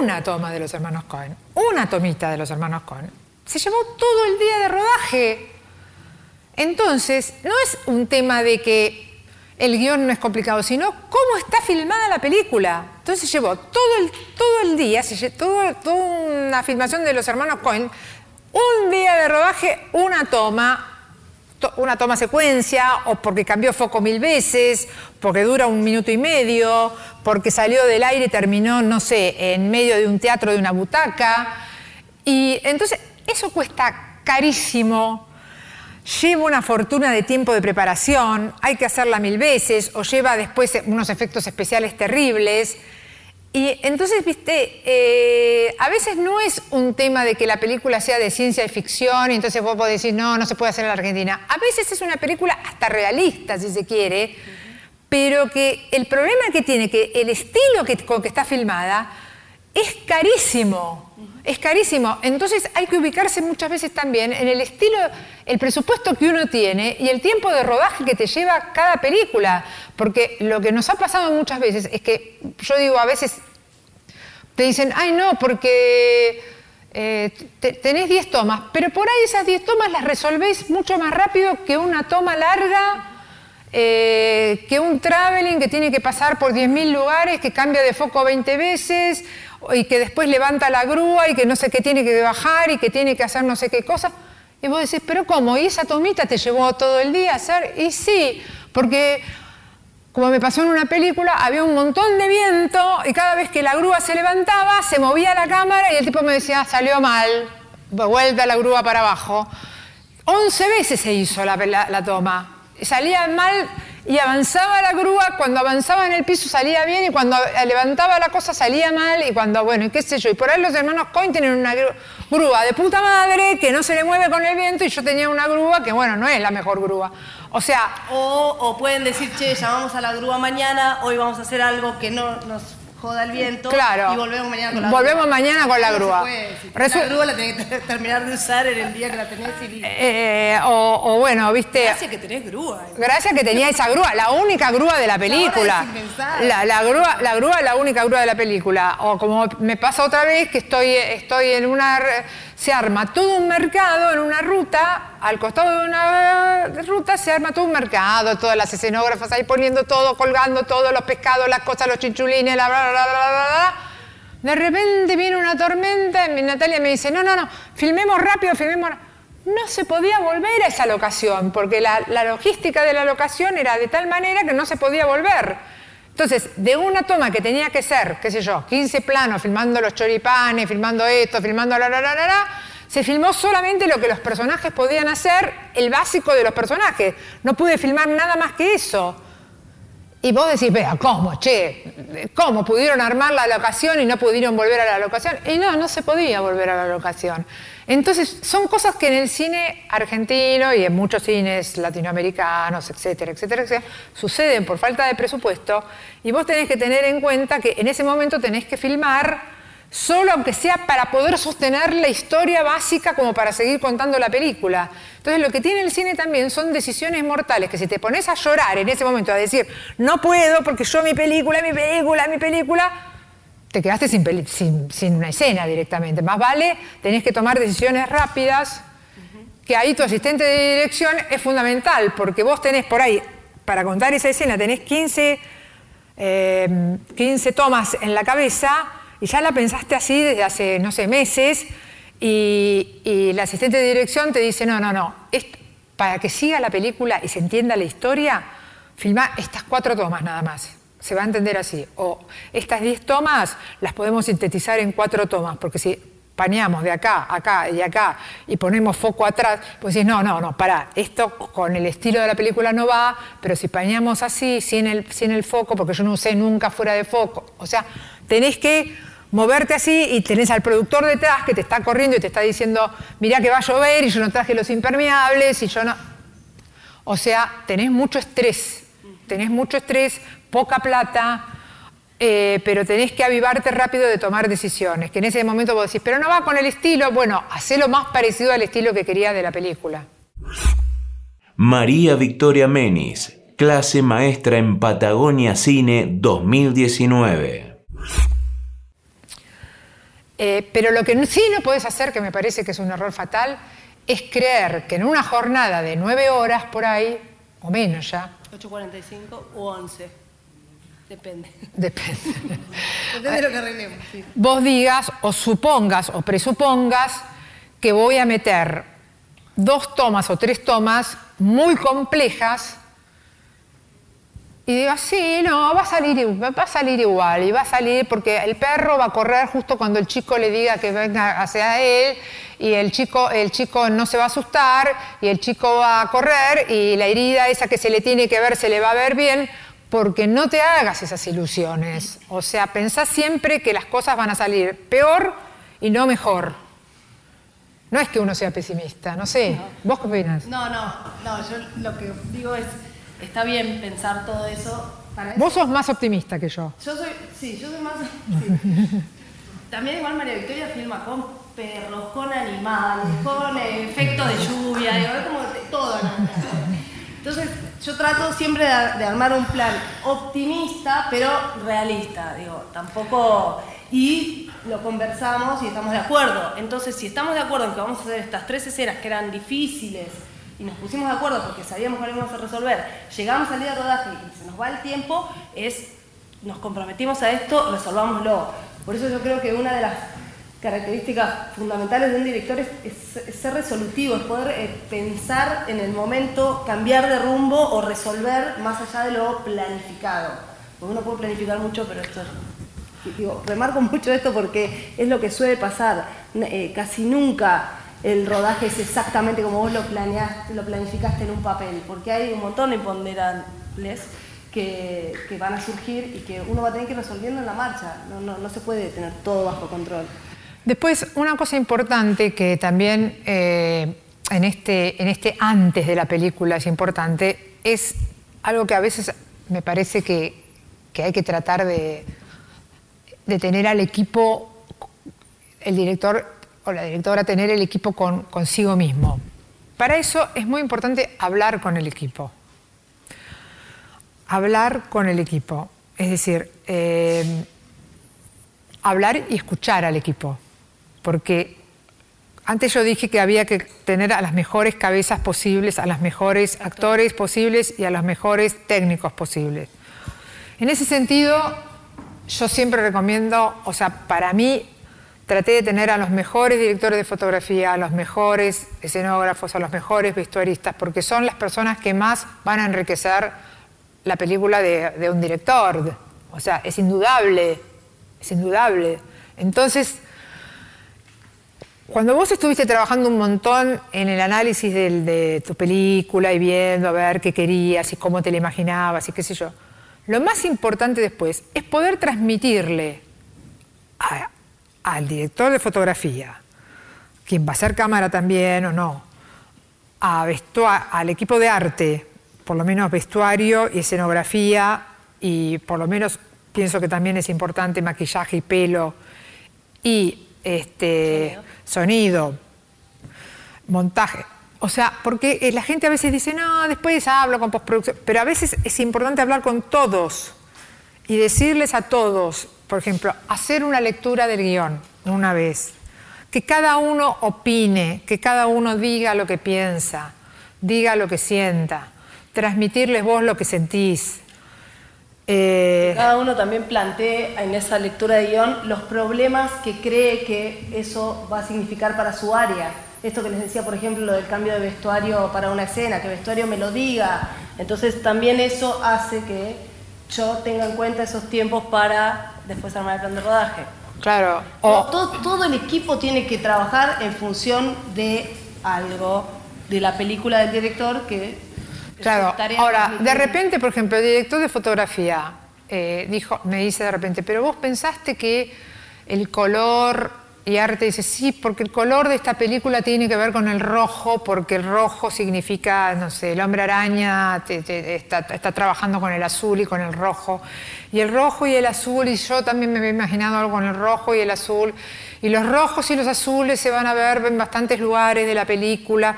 una toma de los hermanos Cohen, una tomita de los hermanos Cohen, se llevó todo el día de rodaje. Entonces, no es un tema de que el guion no es complicado, sino cómo está filmada la película. Entonces llevó todo el, todo el día, todo, toda una filmación de los hermanos Cohen, un día de rodaje, una toma, una toma secuencia, o porque cambió foco mil veces, porque dura un minuto y medio, porque salió del aire y terminó, no sé, en medio de un teatro de una butaca. Y entonces eso cuesta carísimo lleva una fortuna de tiempo de preparación, hay que hacerla mil veces, o lleva después unos efectos especiales terribles. Y entonces, viste, eh, a veces no es un tema de que la película sea de ciencia y ficción, y entonces vos podés decir, no, no se puede hacer en la Argentina. A veces es una película hasta realista, si se quiere, pero que el problema que tiene, que el estilo que, con que está filmada es carísimo. Es carísimo. Entonces hay que ubicarse muchas veces también en el estilo, el presupuesto que uno tiene y el tiempo de rodaje que te lleva cada película. Porque lo que nos ha pasado muchas veces es que yo digo, a veces te dicen, ay no, porque eh, tenés 10 tomas, pero por ahí esas 10 tomas las resolvéis mucho más rápido que una toma larga. Eh, que un traveling que tiene que pasar por 10.000 lugares, que cambia de foco 20 veces, y que después levanta la grúa y que no sé qué tiene que bajar y que tiene que hacer no sé qué cosa. Y vos decís, pero ¿cómo? ¿Y esa tomita te llevó todo el día a hacer? Y sí, porque como me pasó en una película, había un montón de viento y cada vez que la grúa se levantaba, se movía la cámara y el tipo me decía, salió mal, vuelta la grúa para abajo. Once veces se hizo la, toma. Salía mal y avanzaba la grúa, cuando avanzaba en el piso salía bien y cuando levantaba la cosa salía mal y cuando, bueno, y qué sé yo. Y por ahí los hermanos Coin tienen una grúa de puta madre que no se le mueve con el viento y yo tenía una grúa que, bueno, no es la mejor grúa. O sea... O, o pueden decir, che, llamamos a la grúa mañana, hoy vamos a hacer algo que no nos joda el viento claro. y volvemos mañana con la volvemos grúa. mañana con la grúa. puede. Si la grúa la tenés que terminar de usar en el día que la tenés y. Eh, o, o bueno, viste... Gracias que tenés grúa. Gracias que tenía esa grúa, la única grúa de la película. La, la grúa, la grúa es la única grúa de la película. O como me pasa otra vez que estoy, estoy en una. Se arma todo un mercado en una ruta, al costado de una ruta se arma todo un mercado, todas las escenógrafas ahí poniendo todo, colgando todo, los pescados, las cosas, los chinchulines, la bla, bla, bla, bla, bla. De repente viene una tormenta y Natalia me dice, no, no, no, filmemos rápido, filmemos no se podía volver a esa locación, porque la, la, logística de la locación era de tal manera que no se podía volver. Entonces, de una toma que tenía que ser, qué sé yo, 15 planos, filmando los choripanes, filmando esto, filmando la, la, la, la, se filmó solamente lo que los personajes podían hacer, el básico de los personajes. No pude filmar nada más que eso. Y vos decís, vea, ¿cómo? Che, ¿cómo pudieron armar la locación y no pudieron volver a la locación? Y no, no se podía volver a la locación. Entonces, son cosas que en el cine argentino y en muchos cines latinoamericanos, etcétera, etcétera, etcétera, suceden por falta de presupuesto y vos tenés que tener en cuenta que en ese momento tenés que filmar solo aunque sea para poder sostener la historia básica como para seguir contando la película. Entonces lo que tiene el cine también son decisiones mortales, que si te pones a llorar en ese momento, a decir, no puedo porque yo mi película, mi película, mi película, te quedaste sin, sin, sin, una escena directamente. Más vale, tenés que tomar decisiones rápidas, que ahí tu asistente de dirección es fundamental, porque vos tenés por ahí, para contar esa escena, tenés 15, eh, 15 tomas en la cabeza y ya la pensaste así desde hace, no sé, meses, y, y el asistente de dirección te dice, no, no, no, para que siga la película y se entienda la historia, filma estas cuatro tomas nada más se va a entender así. O estas 10 tomas las podemos sintetizar en cuatro tomas, porque si paneamos de acá, acá y acá y ponemos foco atrás, pues decís, no, no, no, pará, esto con el estilo de la película no va, pero si paneamos así, sin el, sin el foco, porque yo no usé nunca fuera de foco, o sea, tenés que moverte así y tenés al productor detrás que te está corriendo y te está diciendo, mirá que va a llover y yo no traje los impermeables y yo no... O sea, tenés mucho estrés tenés mucho estrés, poca plata, eh, pero tenés que avivarte rápido de tomar decisiones, que en ese momento vos decís, pero no va con el estilo, bueno, hacé más parecido al estilo que quería de la película. María Victoria Menis, clase maestra en Patagonia Cine 2019. Eh, pero lo que sí no puedes hacer, que me parece que es un error fatal, es creer que en una jornada de nueve horas por ahí, o menos ya. 8.45 o 11. Depende. Depende. Depende de lo que arreglemos. Vos digas o supongas o presupongas que voy a meter dos tomas o tres tomas muy complejas y digas, sí, no, va a, salir, va a salir igual, y va a salir porque el perro va a correr justo cuando el chico le diga que venga hacia él, y el chico, el chico no se va a asustar, y el chico va a correr, y la herida esa que se le tiene que ver se le va a ver bien, porque no te hagas esas ilusiones. O sea, pensá siempre que las cosas van a salir peor y no mejor. No es que uno sea pesimista, no sé. ¿Vos qué opinas? No, no, no, yo lo que digo es está bien pensar todo eso. Vos sos más optimista que yo. Yo soy, sí, yo soy más... También igual María Victoria filma con perros, con animales, con efectos de lluvia, digo, es como todo. Entonces, yo trato siempre de, armar un plan optimista, pero realista, digo, tampoco... Y lo conversamos y estamos de acuerdo. Entonces, si estamos de acuerdo en que vamos a hacer estas tres escenas que eran difíciles, y nos pusimos de acuerdo porque sabíamos que lo íbamos a resolver, llegamos al día de rodaje y se nos va el tiempo, es nos comprometimos a esto, resolvámoslo. Por eso yo creo que una de las características fundamentales de un director es, ser resolutivo, es poder eh, pensar en el momento, cambiar de rumbo o resolver más allá de lo planificado. Porque uno puede planificar mucho, pero esto digo, remarco mucho esto porque es lo que suele pasar. Eh, casi nunca el rodaje es exactamente como vos lo, planeaste, lo planificaste en un papel, porque hay un montón de imponderables que, van a surgir y que uno va a tener que ir resolviendo en la marcha. No, se puede tener todo bajo control. Después, una cosa importante que también eh, en, este, en este antes de la película es importante, es algo que a veces me parece que, hay que tratar de, de tener al equipo, el director o la directora tener el equipo con, consigo mismo. Para eso es muy importante hablar con el equipo. Hablar con el equipo. Es decir, eh, hablar y escuchar al equipo. Porque antes yo dije que había que tener a las mejores cabezas posibles, a los mejores actores posibles y a los mejores técnicos posibles. En ese sentido, yo siempre recomiendo, o sea, para mí Traté de tener a los mejores directores de fotografía, a los mejores escenógrafos, a los mejores vestuaristas, porque son las personas que más van a enriquecer la película de, un director. O sea, es indudable, es indudable. Entonces, cuando vos estuviste trabajando un montón en el análisis de tu película y viendo a ver qué querías y cómo te la imaginabas y qué sé yo, lo más importante después es poder transmitirle al director de fotografía, quien va a ser cámara también o no, al equipo de arte, por lo menos vestuario y escenografía, y por lo menos pienso que también es importante maquillaje y pelo, y este, sonido, montaje. O sea, porque eh, la gente a veces dice, no, después hablo con postproducción, pero a veces es importante hablar con todos y decirles a todos, por ejemplo, hacer una lectura del guion una vez, que cada uno opine, que cada uno diga lo que piensa, diga lo que sienta, transmitirles vos lo que sentís. Eh, cada uno también plantee en esa lectura de guion los problemas que cree que eso va a significar para su área. Esto que les decía, por ejemplo, lo del cambio de vestuario para una escena, que el vestuario me lo diga. Entonces también eso hace que yo tenga en cuenta esos tiempos para después armar el plan de rodaje. Claro. todo, el equipo tiene que trabajar en función de algo, de la película del director que... Claro, ahora, de repente, por ejemplo, el director de fotografía eh, dijo, me dice de repente, pero vos pensaste que el color Y Arte dice, sí, porque el color de esta película tiene que ver con el rojo, porque el rojo significa, no sé, el hombre araña está, está, trabajando con el azul y con el rojo. Y el rojo y el azul, y yo también me había imaginado algo con el rojo y el azul. Y los rojos y los azules se van a ver en bastantes lugares de la película.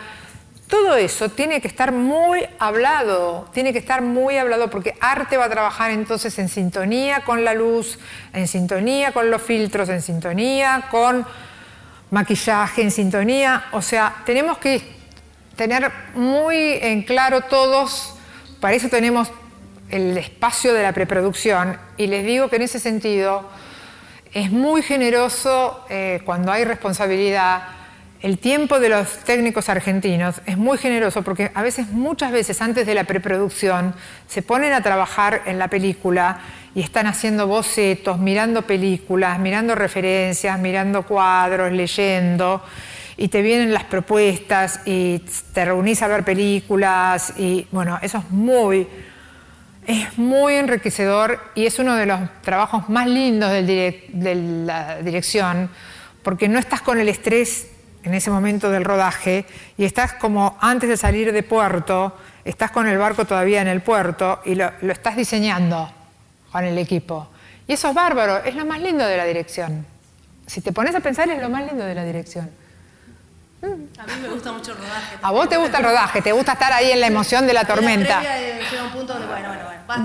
Todo eso tiene que estar muy hablado, tiene que estar muy hablado porque arte va a trabajar entonces en sintonía con la luz, en sintonía con los filtros, en sintonía con maquillaje, en sintonía. O sea, tenemos que tener muy en claro todos, para eso tenemos el espacio de la preproducción y les digo que en ese sentido es muy generoso eh, cuando hay responsabilidad el tiempo de los técnicos argentinos es muy generoso porque a veces, muchas veces antes de la preproducción, se ponen a trabajar en la película y están haciendo bocetos, mirando películas, mirando referencias, mirando cuadros, leyendo, y te vienen las propuestas y te reunís a ver películas y bueno, eso es muy, es muy enriquecedor y es uno de los trabajos más lindos de la dirección porque no estás con el estrés en ese momento del rodaje y estás como antes de salir de puerto, estás con el barco todavía en el puerto y lo, estás diseñando con el equipo. Y eso es bárbaro, es lo más lindo de la dirección. Si te pones a pensar es lo más lindo de la dirección. A mí me gusta mucho el rodaje. A vos te gusta el rodaje, te gusta estar ahí en la emoción de la tormenta.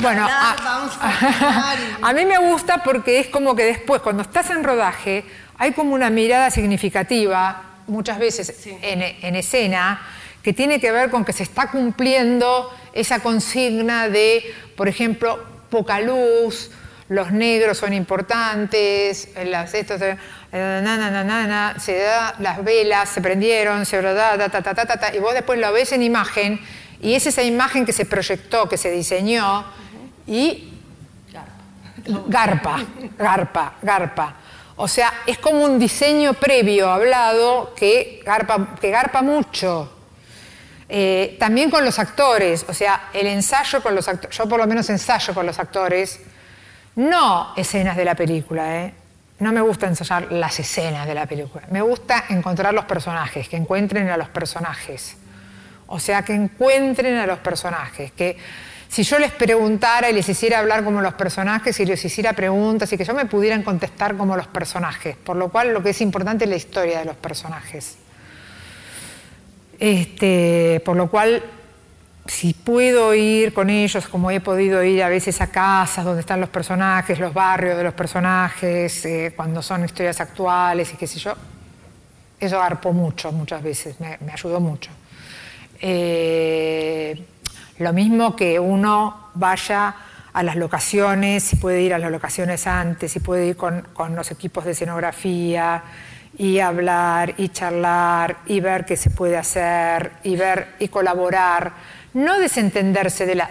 bueno, a mí me gusta porque es como que después, cuando estás en rodaje, hay como una mirada significativa muchas veces en, escena que tiene que ver con que se está cumpliendo esa consigna de, por ejemplo, poca luz, los negros son importantes, las, estos, se da las velas, se prendieron, se da, ta, ta, ta, y vos después lo ves en imagen y es esa imagen que se proyectó, que se diseñó y garpa, garpa, garpa. O sea, es como un diseño previo hablado que garpa, mucho. Eh, también con los actores, o sea, el ensayo con los actores, yo por lo menos ensayo con los actores, no escenas de la película, ¿eh? no me gusta ensayar las escenas de la película, me gusta encontrar los personajes, que encuentren a los personajes, o sea, que encuentren a los personajes, que si yo les preguntara y les hiciera hablar como los personajes y les hiciera preguntas y que yo me pudieran contestar como los personajes, por lo cual lo que es importante es la historia de los personajes. Este, por lo cual, si puedo ir con ellos, como he podido ir a veces a casas donde están los personajes, los barrios de los personajes, eh, cuando son historias actuales y qué sé yo, eso arpó mucho muchas veces, me, ayudó mucho. Eh, lo mismo que uno vaya a las locaciones, si puede ir a las locaciones antes, si puede ir con, los equipos de escenografía y hablar y charlar y ver qué se puede hacer y ver y colaborar. No desentenderse de,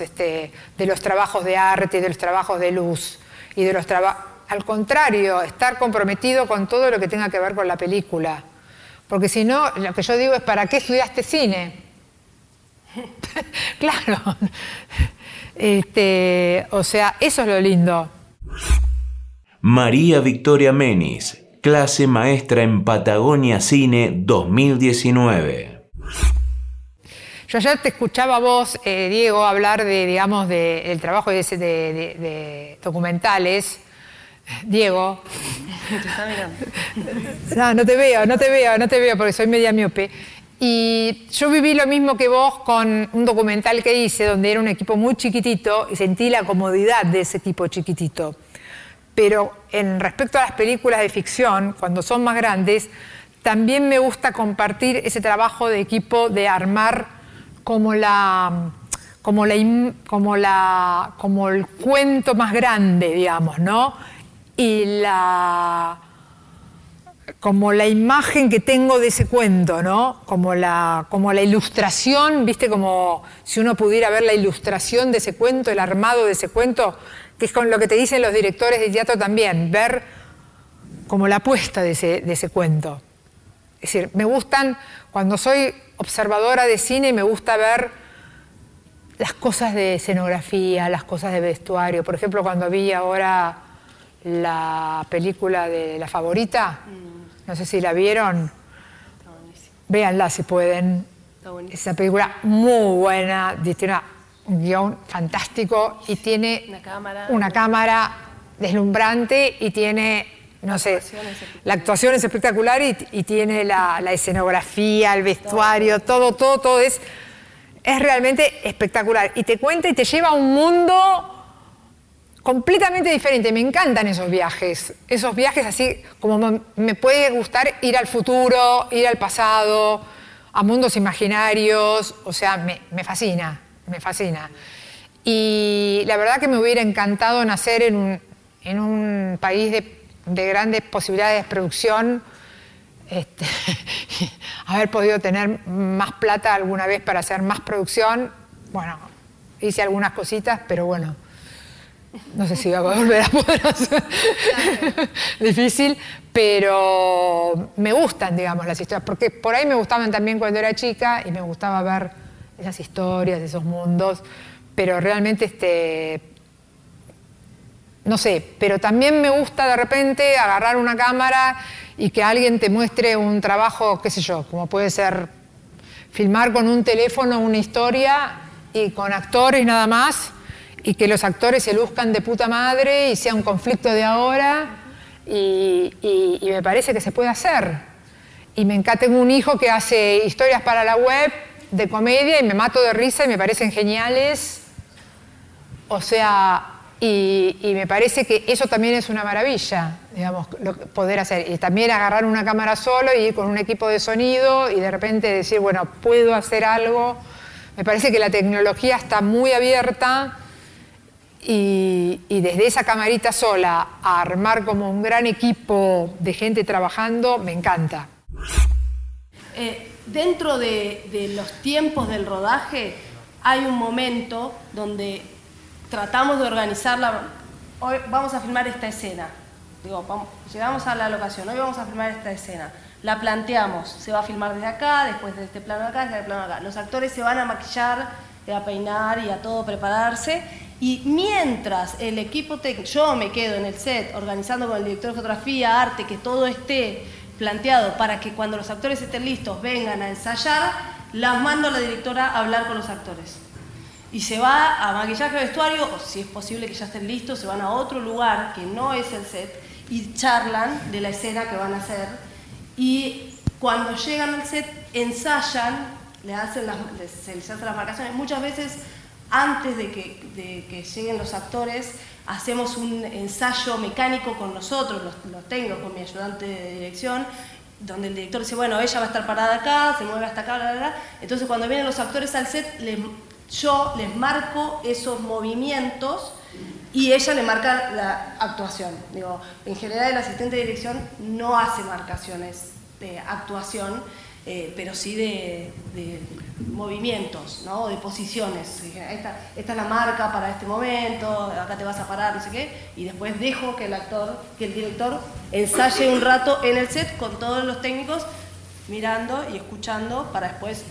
este, los trabajos de arte, de los trabajos de luz y de los. Al contrario, estar comprometido con todo lo que tenga que ver con la película. Porque si no, lo que yo digo es, ¿para qué estudiaste cine? claro. Este, o sea, eso es lo lindo. María Victoria Menis, clase maestra en Patagonia Cine 2019. Yo ya te escuchaba vos, eh, Diego, hablar de, digamos, del trabajo de, de, documentales. Diego. No, no te veo, no te veo, no te veo porque soy media miope. Y yo viví lo mismo que vos con un documental que hice donde era un equipo muy chiquitito y sentí la comodidad de ese equipo chiquitito. Pero en respecto a las películas de ficción, cuando son más grandes, también me gusta compartir ese trabajo de equipo de armar como la como la como la como el cuento más grande, digamos, ¿no? Y la como la imagen que tengo de ese cuento, ¿no? Como la, como la ilustración, ¿viste? Como si uno pudiera ver la ilustración de ese cuento, el armado de ese cuento, que es con lo que te dicen los directores de teatro también, ver como la apuesta de ese, de ese cuento. Es decir, me gustan, cuando soy observadora de cine, me gusta ver las cosas de escenografía, las cosas de vestuario. Por ejemplo, cuando vi ahora la película de La Favorita. No sé si la vieron. Véanla si pueden. Esa película muy buena, tiene un guion fantástico y tiene Una cámara. una cámara deslumbrante y tiene, no sé, la actuación es espectacular y, y tiene la, la escenografía, el vestuario, todo, todo, todo es, es realmente espectacular. Y te cuenta y te lleva a un mundo completamente diferente. Me encantan esos viajes, esos viajes así como me- puede gustar ir al futuro, ir al pasado, a mundos imaginarios, o sea, me, fascina, me fascina. Y la verdad que me hubiera encantado nacer en un, en un país de, de grandes posibilidades de producción, este, haber podido tener más plata alguna vez para hacer más producción. Bueno, hice algunas cositas, pero bueno, no sé si voy a volver a poder hacer. Difícil, pero me gustan, digamos, las historias, porque por ahí me gustaban también cuando era chica y me gustaba ver esas historias, esos mundos, pero realmente este, no sé, pero también me gusta de repente agarrar una cámara y que alguien te muestre un trabajo, qué sé yo, como puede ser filmar con un teléfono una historia y con actores nada más y que los actores se luzcan de puta madre y sea un conflicto de ahora y, y- y me parece que se puede hacer. Y me encanta, tengo un hijo que hace historias para la web de comedia y me mato de risa y me parecen geniales. O sea, y, y me parece que eso también es una maravilla, digamos, lo poder hacer. Y también agarrar una cámara solo y ir con un equipo de sonido y de repente decir, bueno, puedo hacer algo. Me parece que la tecnología está muy abierta y, desde esa camarita sola a armar como un gran equipo de gente trabajando, me encanta. Eh, dentro de, los tiempos del rodaje hay un momento donde tratamos de organizarla. Hoy vamos a filmar esta escena. Llegamos a la locación, hoy vamos a filmar esta escena. La planteamos, se va a filmar desde acá, después de este plano acá, desde el plano acá. Los actores se van a maquillar, a peinar y a todo prepararse. Y mientras el equipo técnico, yo me quedo en el set organizando con el director de fotografía, arte, que todo esté planteado para que cuando los actores estén listos vengan a ensayar, las mando a la directora a hablar con los actores. Y se va a maquillaje vestuario, o si es posible que ya estén listos, se van a otro lugar que no es el set y charlan de la escena que van a hacer. Y cuando llegan al set, ensayan, le hacen las, se les hacen las marcaciones. Muchas veces, antes de que, lleguen los actores, hacemos un ensayo mecánico con nosotros, los, técnicos, con mi ayudante de dirección, donde el director dice, bueno, ella va a estar parada acá, se mueve hasta acá, bla, bla, bla. Entonces, cuando vienen los actores al set, yo les marco esos movimientos y ella le marca la actuación. Digo, en general el asistente de dirección no hace marcaciones de actuación, eh, pero sí de, movimientos, ¿no? De posiciones. Esta, es la marca para este momento, acá te vas a parar, no sé qué, y después dejo que el actor, que el director ensaye un rato en el set con todos los técnicos mirando y escuchando para después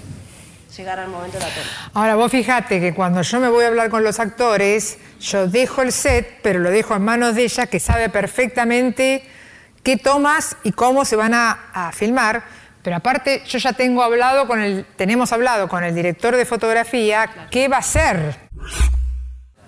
llegar al momento de la toma. Ahora vos fijate que cuando yo me voy a hablar con los actores, yo dejo el set, pero lo dejo en manos de ella que sabe perfectamente qué tomas y cómo se van a filmar. Pero aparte, yo ya tengo hablado con el, tenemos hablado con el director de fotografía qué va a hacer.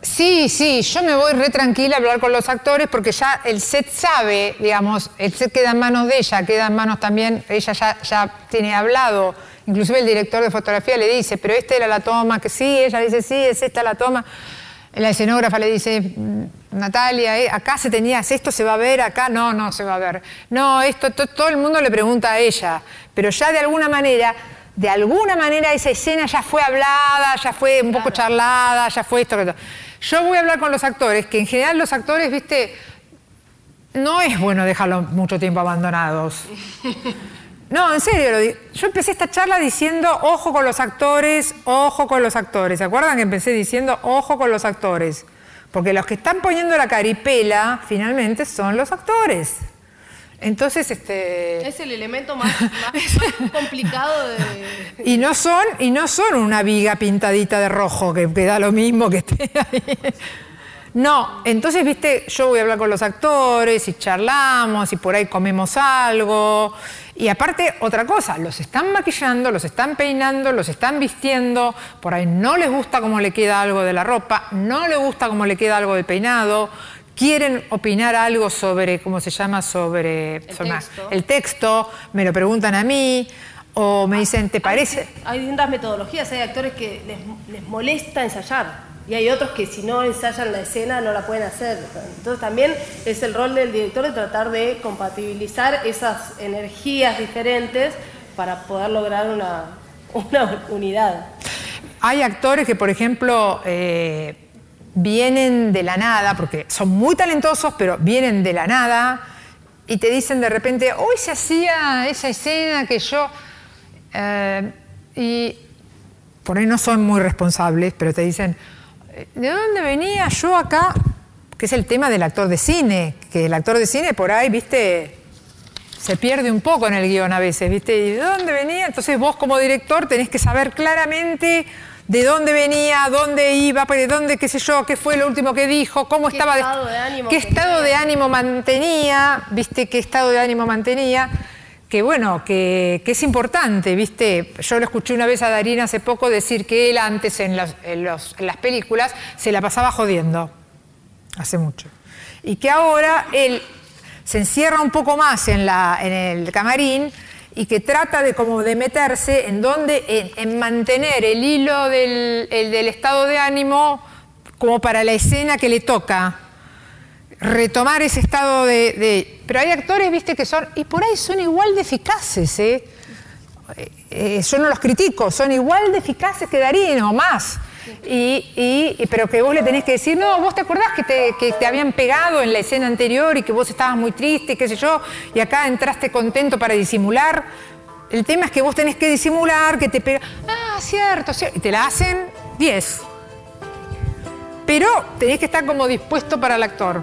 Sí, sí, yo me voy re tranquila a hablar con los actores porque ya el set sabe, digamos, el set queda en manos de ella, queda en manos también, ella ya, ya tiene hablado, inclusive el director de fotografía le dice, pero esta era la toma, que sí, ella dice, sí, es esta la toma. La escenógrafa le dice, "Mm, Natalia, eh, acá se tenía, esto se va a ver, acá no, no se va a ver. No, esto to- todo el mundo le pregunta a ella, pero ya de alguna manera, de alguna manera esa escena ya fue hablada, ya fue un poco charlada, ya fue esto. que to- Yo voy a hablar con los actores, que en general los actores, viste, no es bueno dejarlos mucho tiempo abandonados. No, en serio, yo empecé esta charla diciendo, ojo con los actores, ojo con los actores. ¿Se acuerdan que empecé diciendo, ojo con los actores? Porque los que están poniendo la caripela, finalmente, son los actores. Entonces, este... Es el elemento más, más- más complicado de... Y no son, y no son una viga pintadita de rojo, que, que da lo mismo que esté ahí. No, entonces, viste, yo voy a hablar con los actores y charlamos y por ahí comemos algo. Y aparte, otra cosa, los están maquillando, los están peinando, los están vistiendo, por ahí no les gusta cómo le queda algo de la ropa, no les gusta cómo le queda algo del peinado, quieren opinar algo sobre, ¿cómo se llama? Sobre El sobre- texto. el texto, me lo preguntan a mí, o me dicen, ¿te parece? Hay distintas metodologías, hay actores que les, les molesta ensayar y hay otros que si no ensayan la escena no la pueden hacer. Entonces también es el rol del director de tratar de compatibilizar esas energías diferentes para poder lograr una, una unidad. Hay actores que, por ejemplo, eh, vienen de la nada, porque son muy talentosos, pero vienen de la nada y te dicen de repente, hoy se hacía esa escena que yo... eh, y por ahí no son muy responsables, pero te dicen, ¿de dónde venía yo acá? Que es el tema del actor de cine, que el actor de cine por ahí, viste, se pierde un poco en el guion a veces, ¿viste? ¿Y de dónde venía? Entonces vos como director tenés que saber claramente de dónde venía, dónde iba, pues, de dónde, qué sé yo, qué fue lo último que dijo, cómo ¿Qué estaba... de- estado de ánimo ¿Qué estado de ánimo mantenía? ¿Viste? ¿Qué estado de ánimo mantenía? Que bueno, que, es importante, ¿viste? Yo lo escuché una vez a Darín hace poco decir que él antes en, las- en los- en las películas se la pasaba jodiendo hace mucho. Y que ahora él se encierra un poco más en, la, en el camarín y que trata de como de meterse en donde, en, en mantener el hilo del, el del estado de ánimo como para la escena que le toca. Retomar ese estado de, Pero hay actores, viste, que son. Y por ahí son igual de eficaces, ¿eh? Eh, yo no los critico, son igual de eficaces que Darín o más. Y, y- y- pero que vos le tenés que decir, no, vos te acordás que te, que te habían pegado en la escena anterior y que vos estabas muy triste, qué sé yo, y acá entraste contento para disimular. El tema es que vos tenés que disimular, que te pega. Ah, cierto, cierto. Y te la hacen 10. Pero tenés que estar como dispuesto para el actor.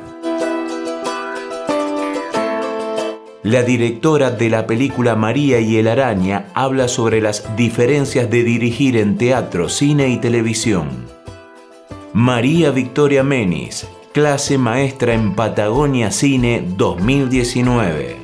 La directora de la película María y el Araña habla sobre las diferencias de dirigir en teatro, cine y televisión. María Victoria Menis, clase maestra en Patagonia Cine 2019.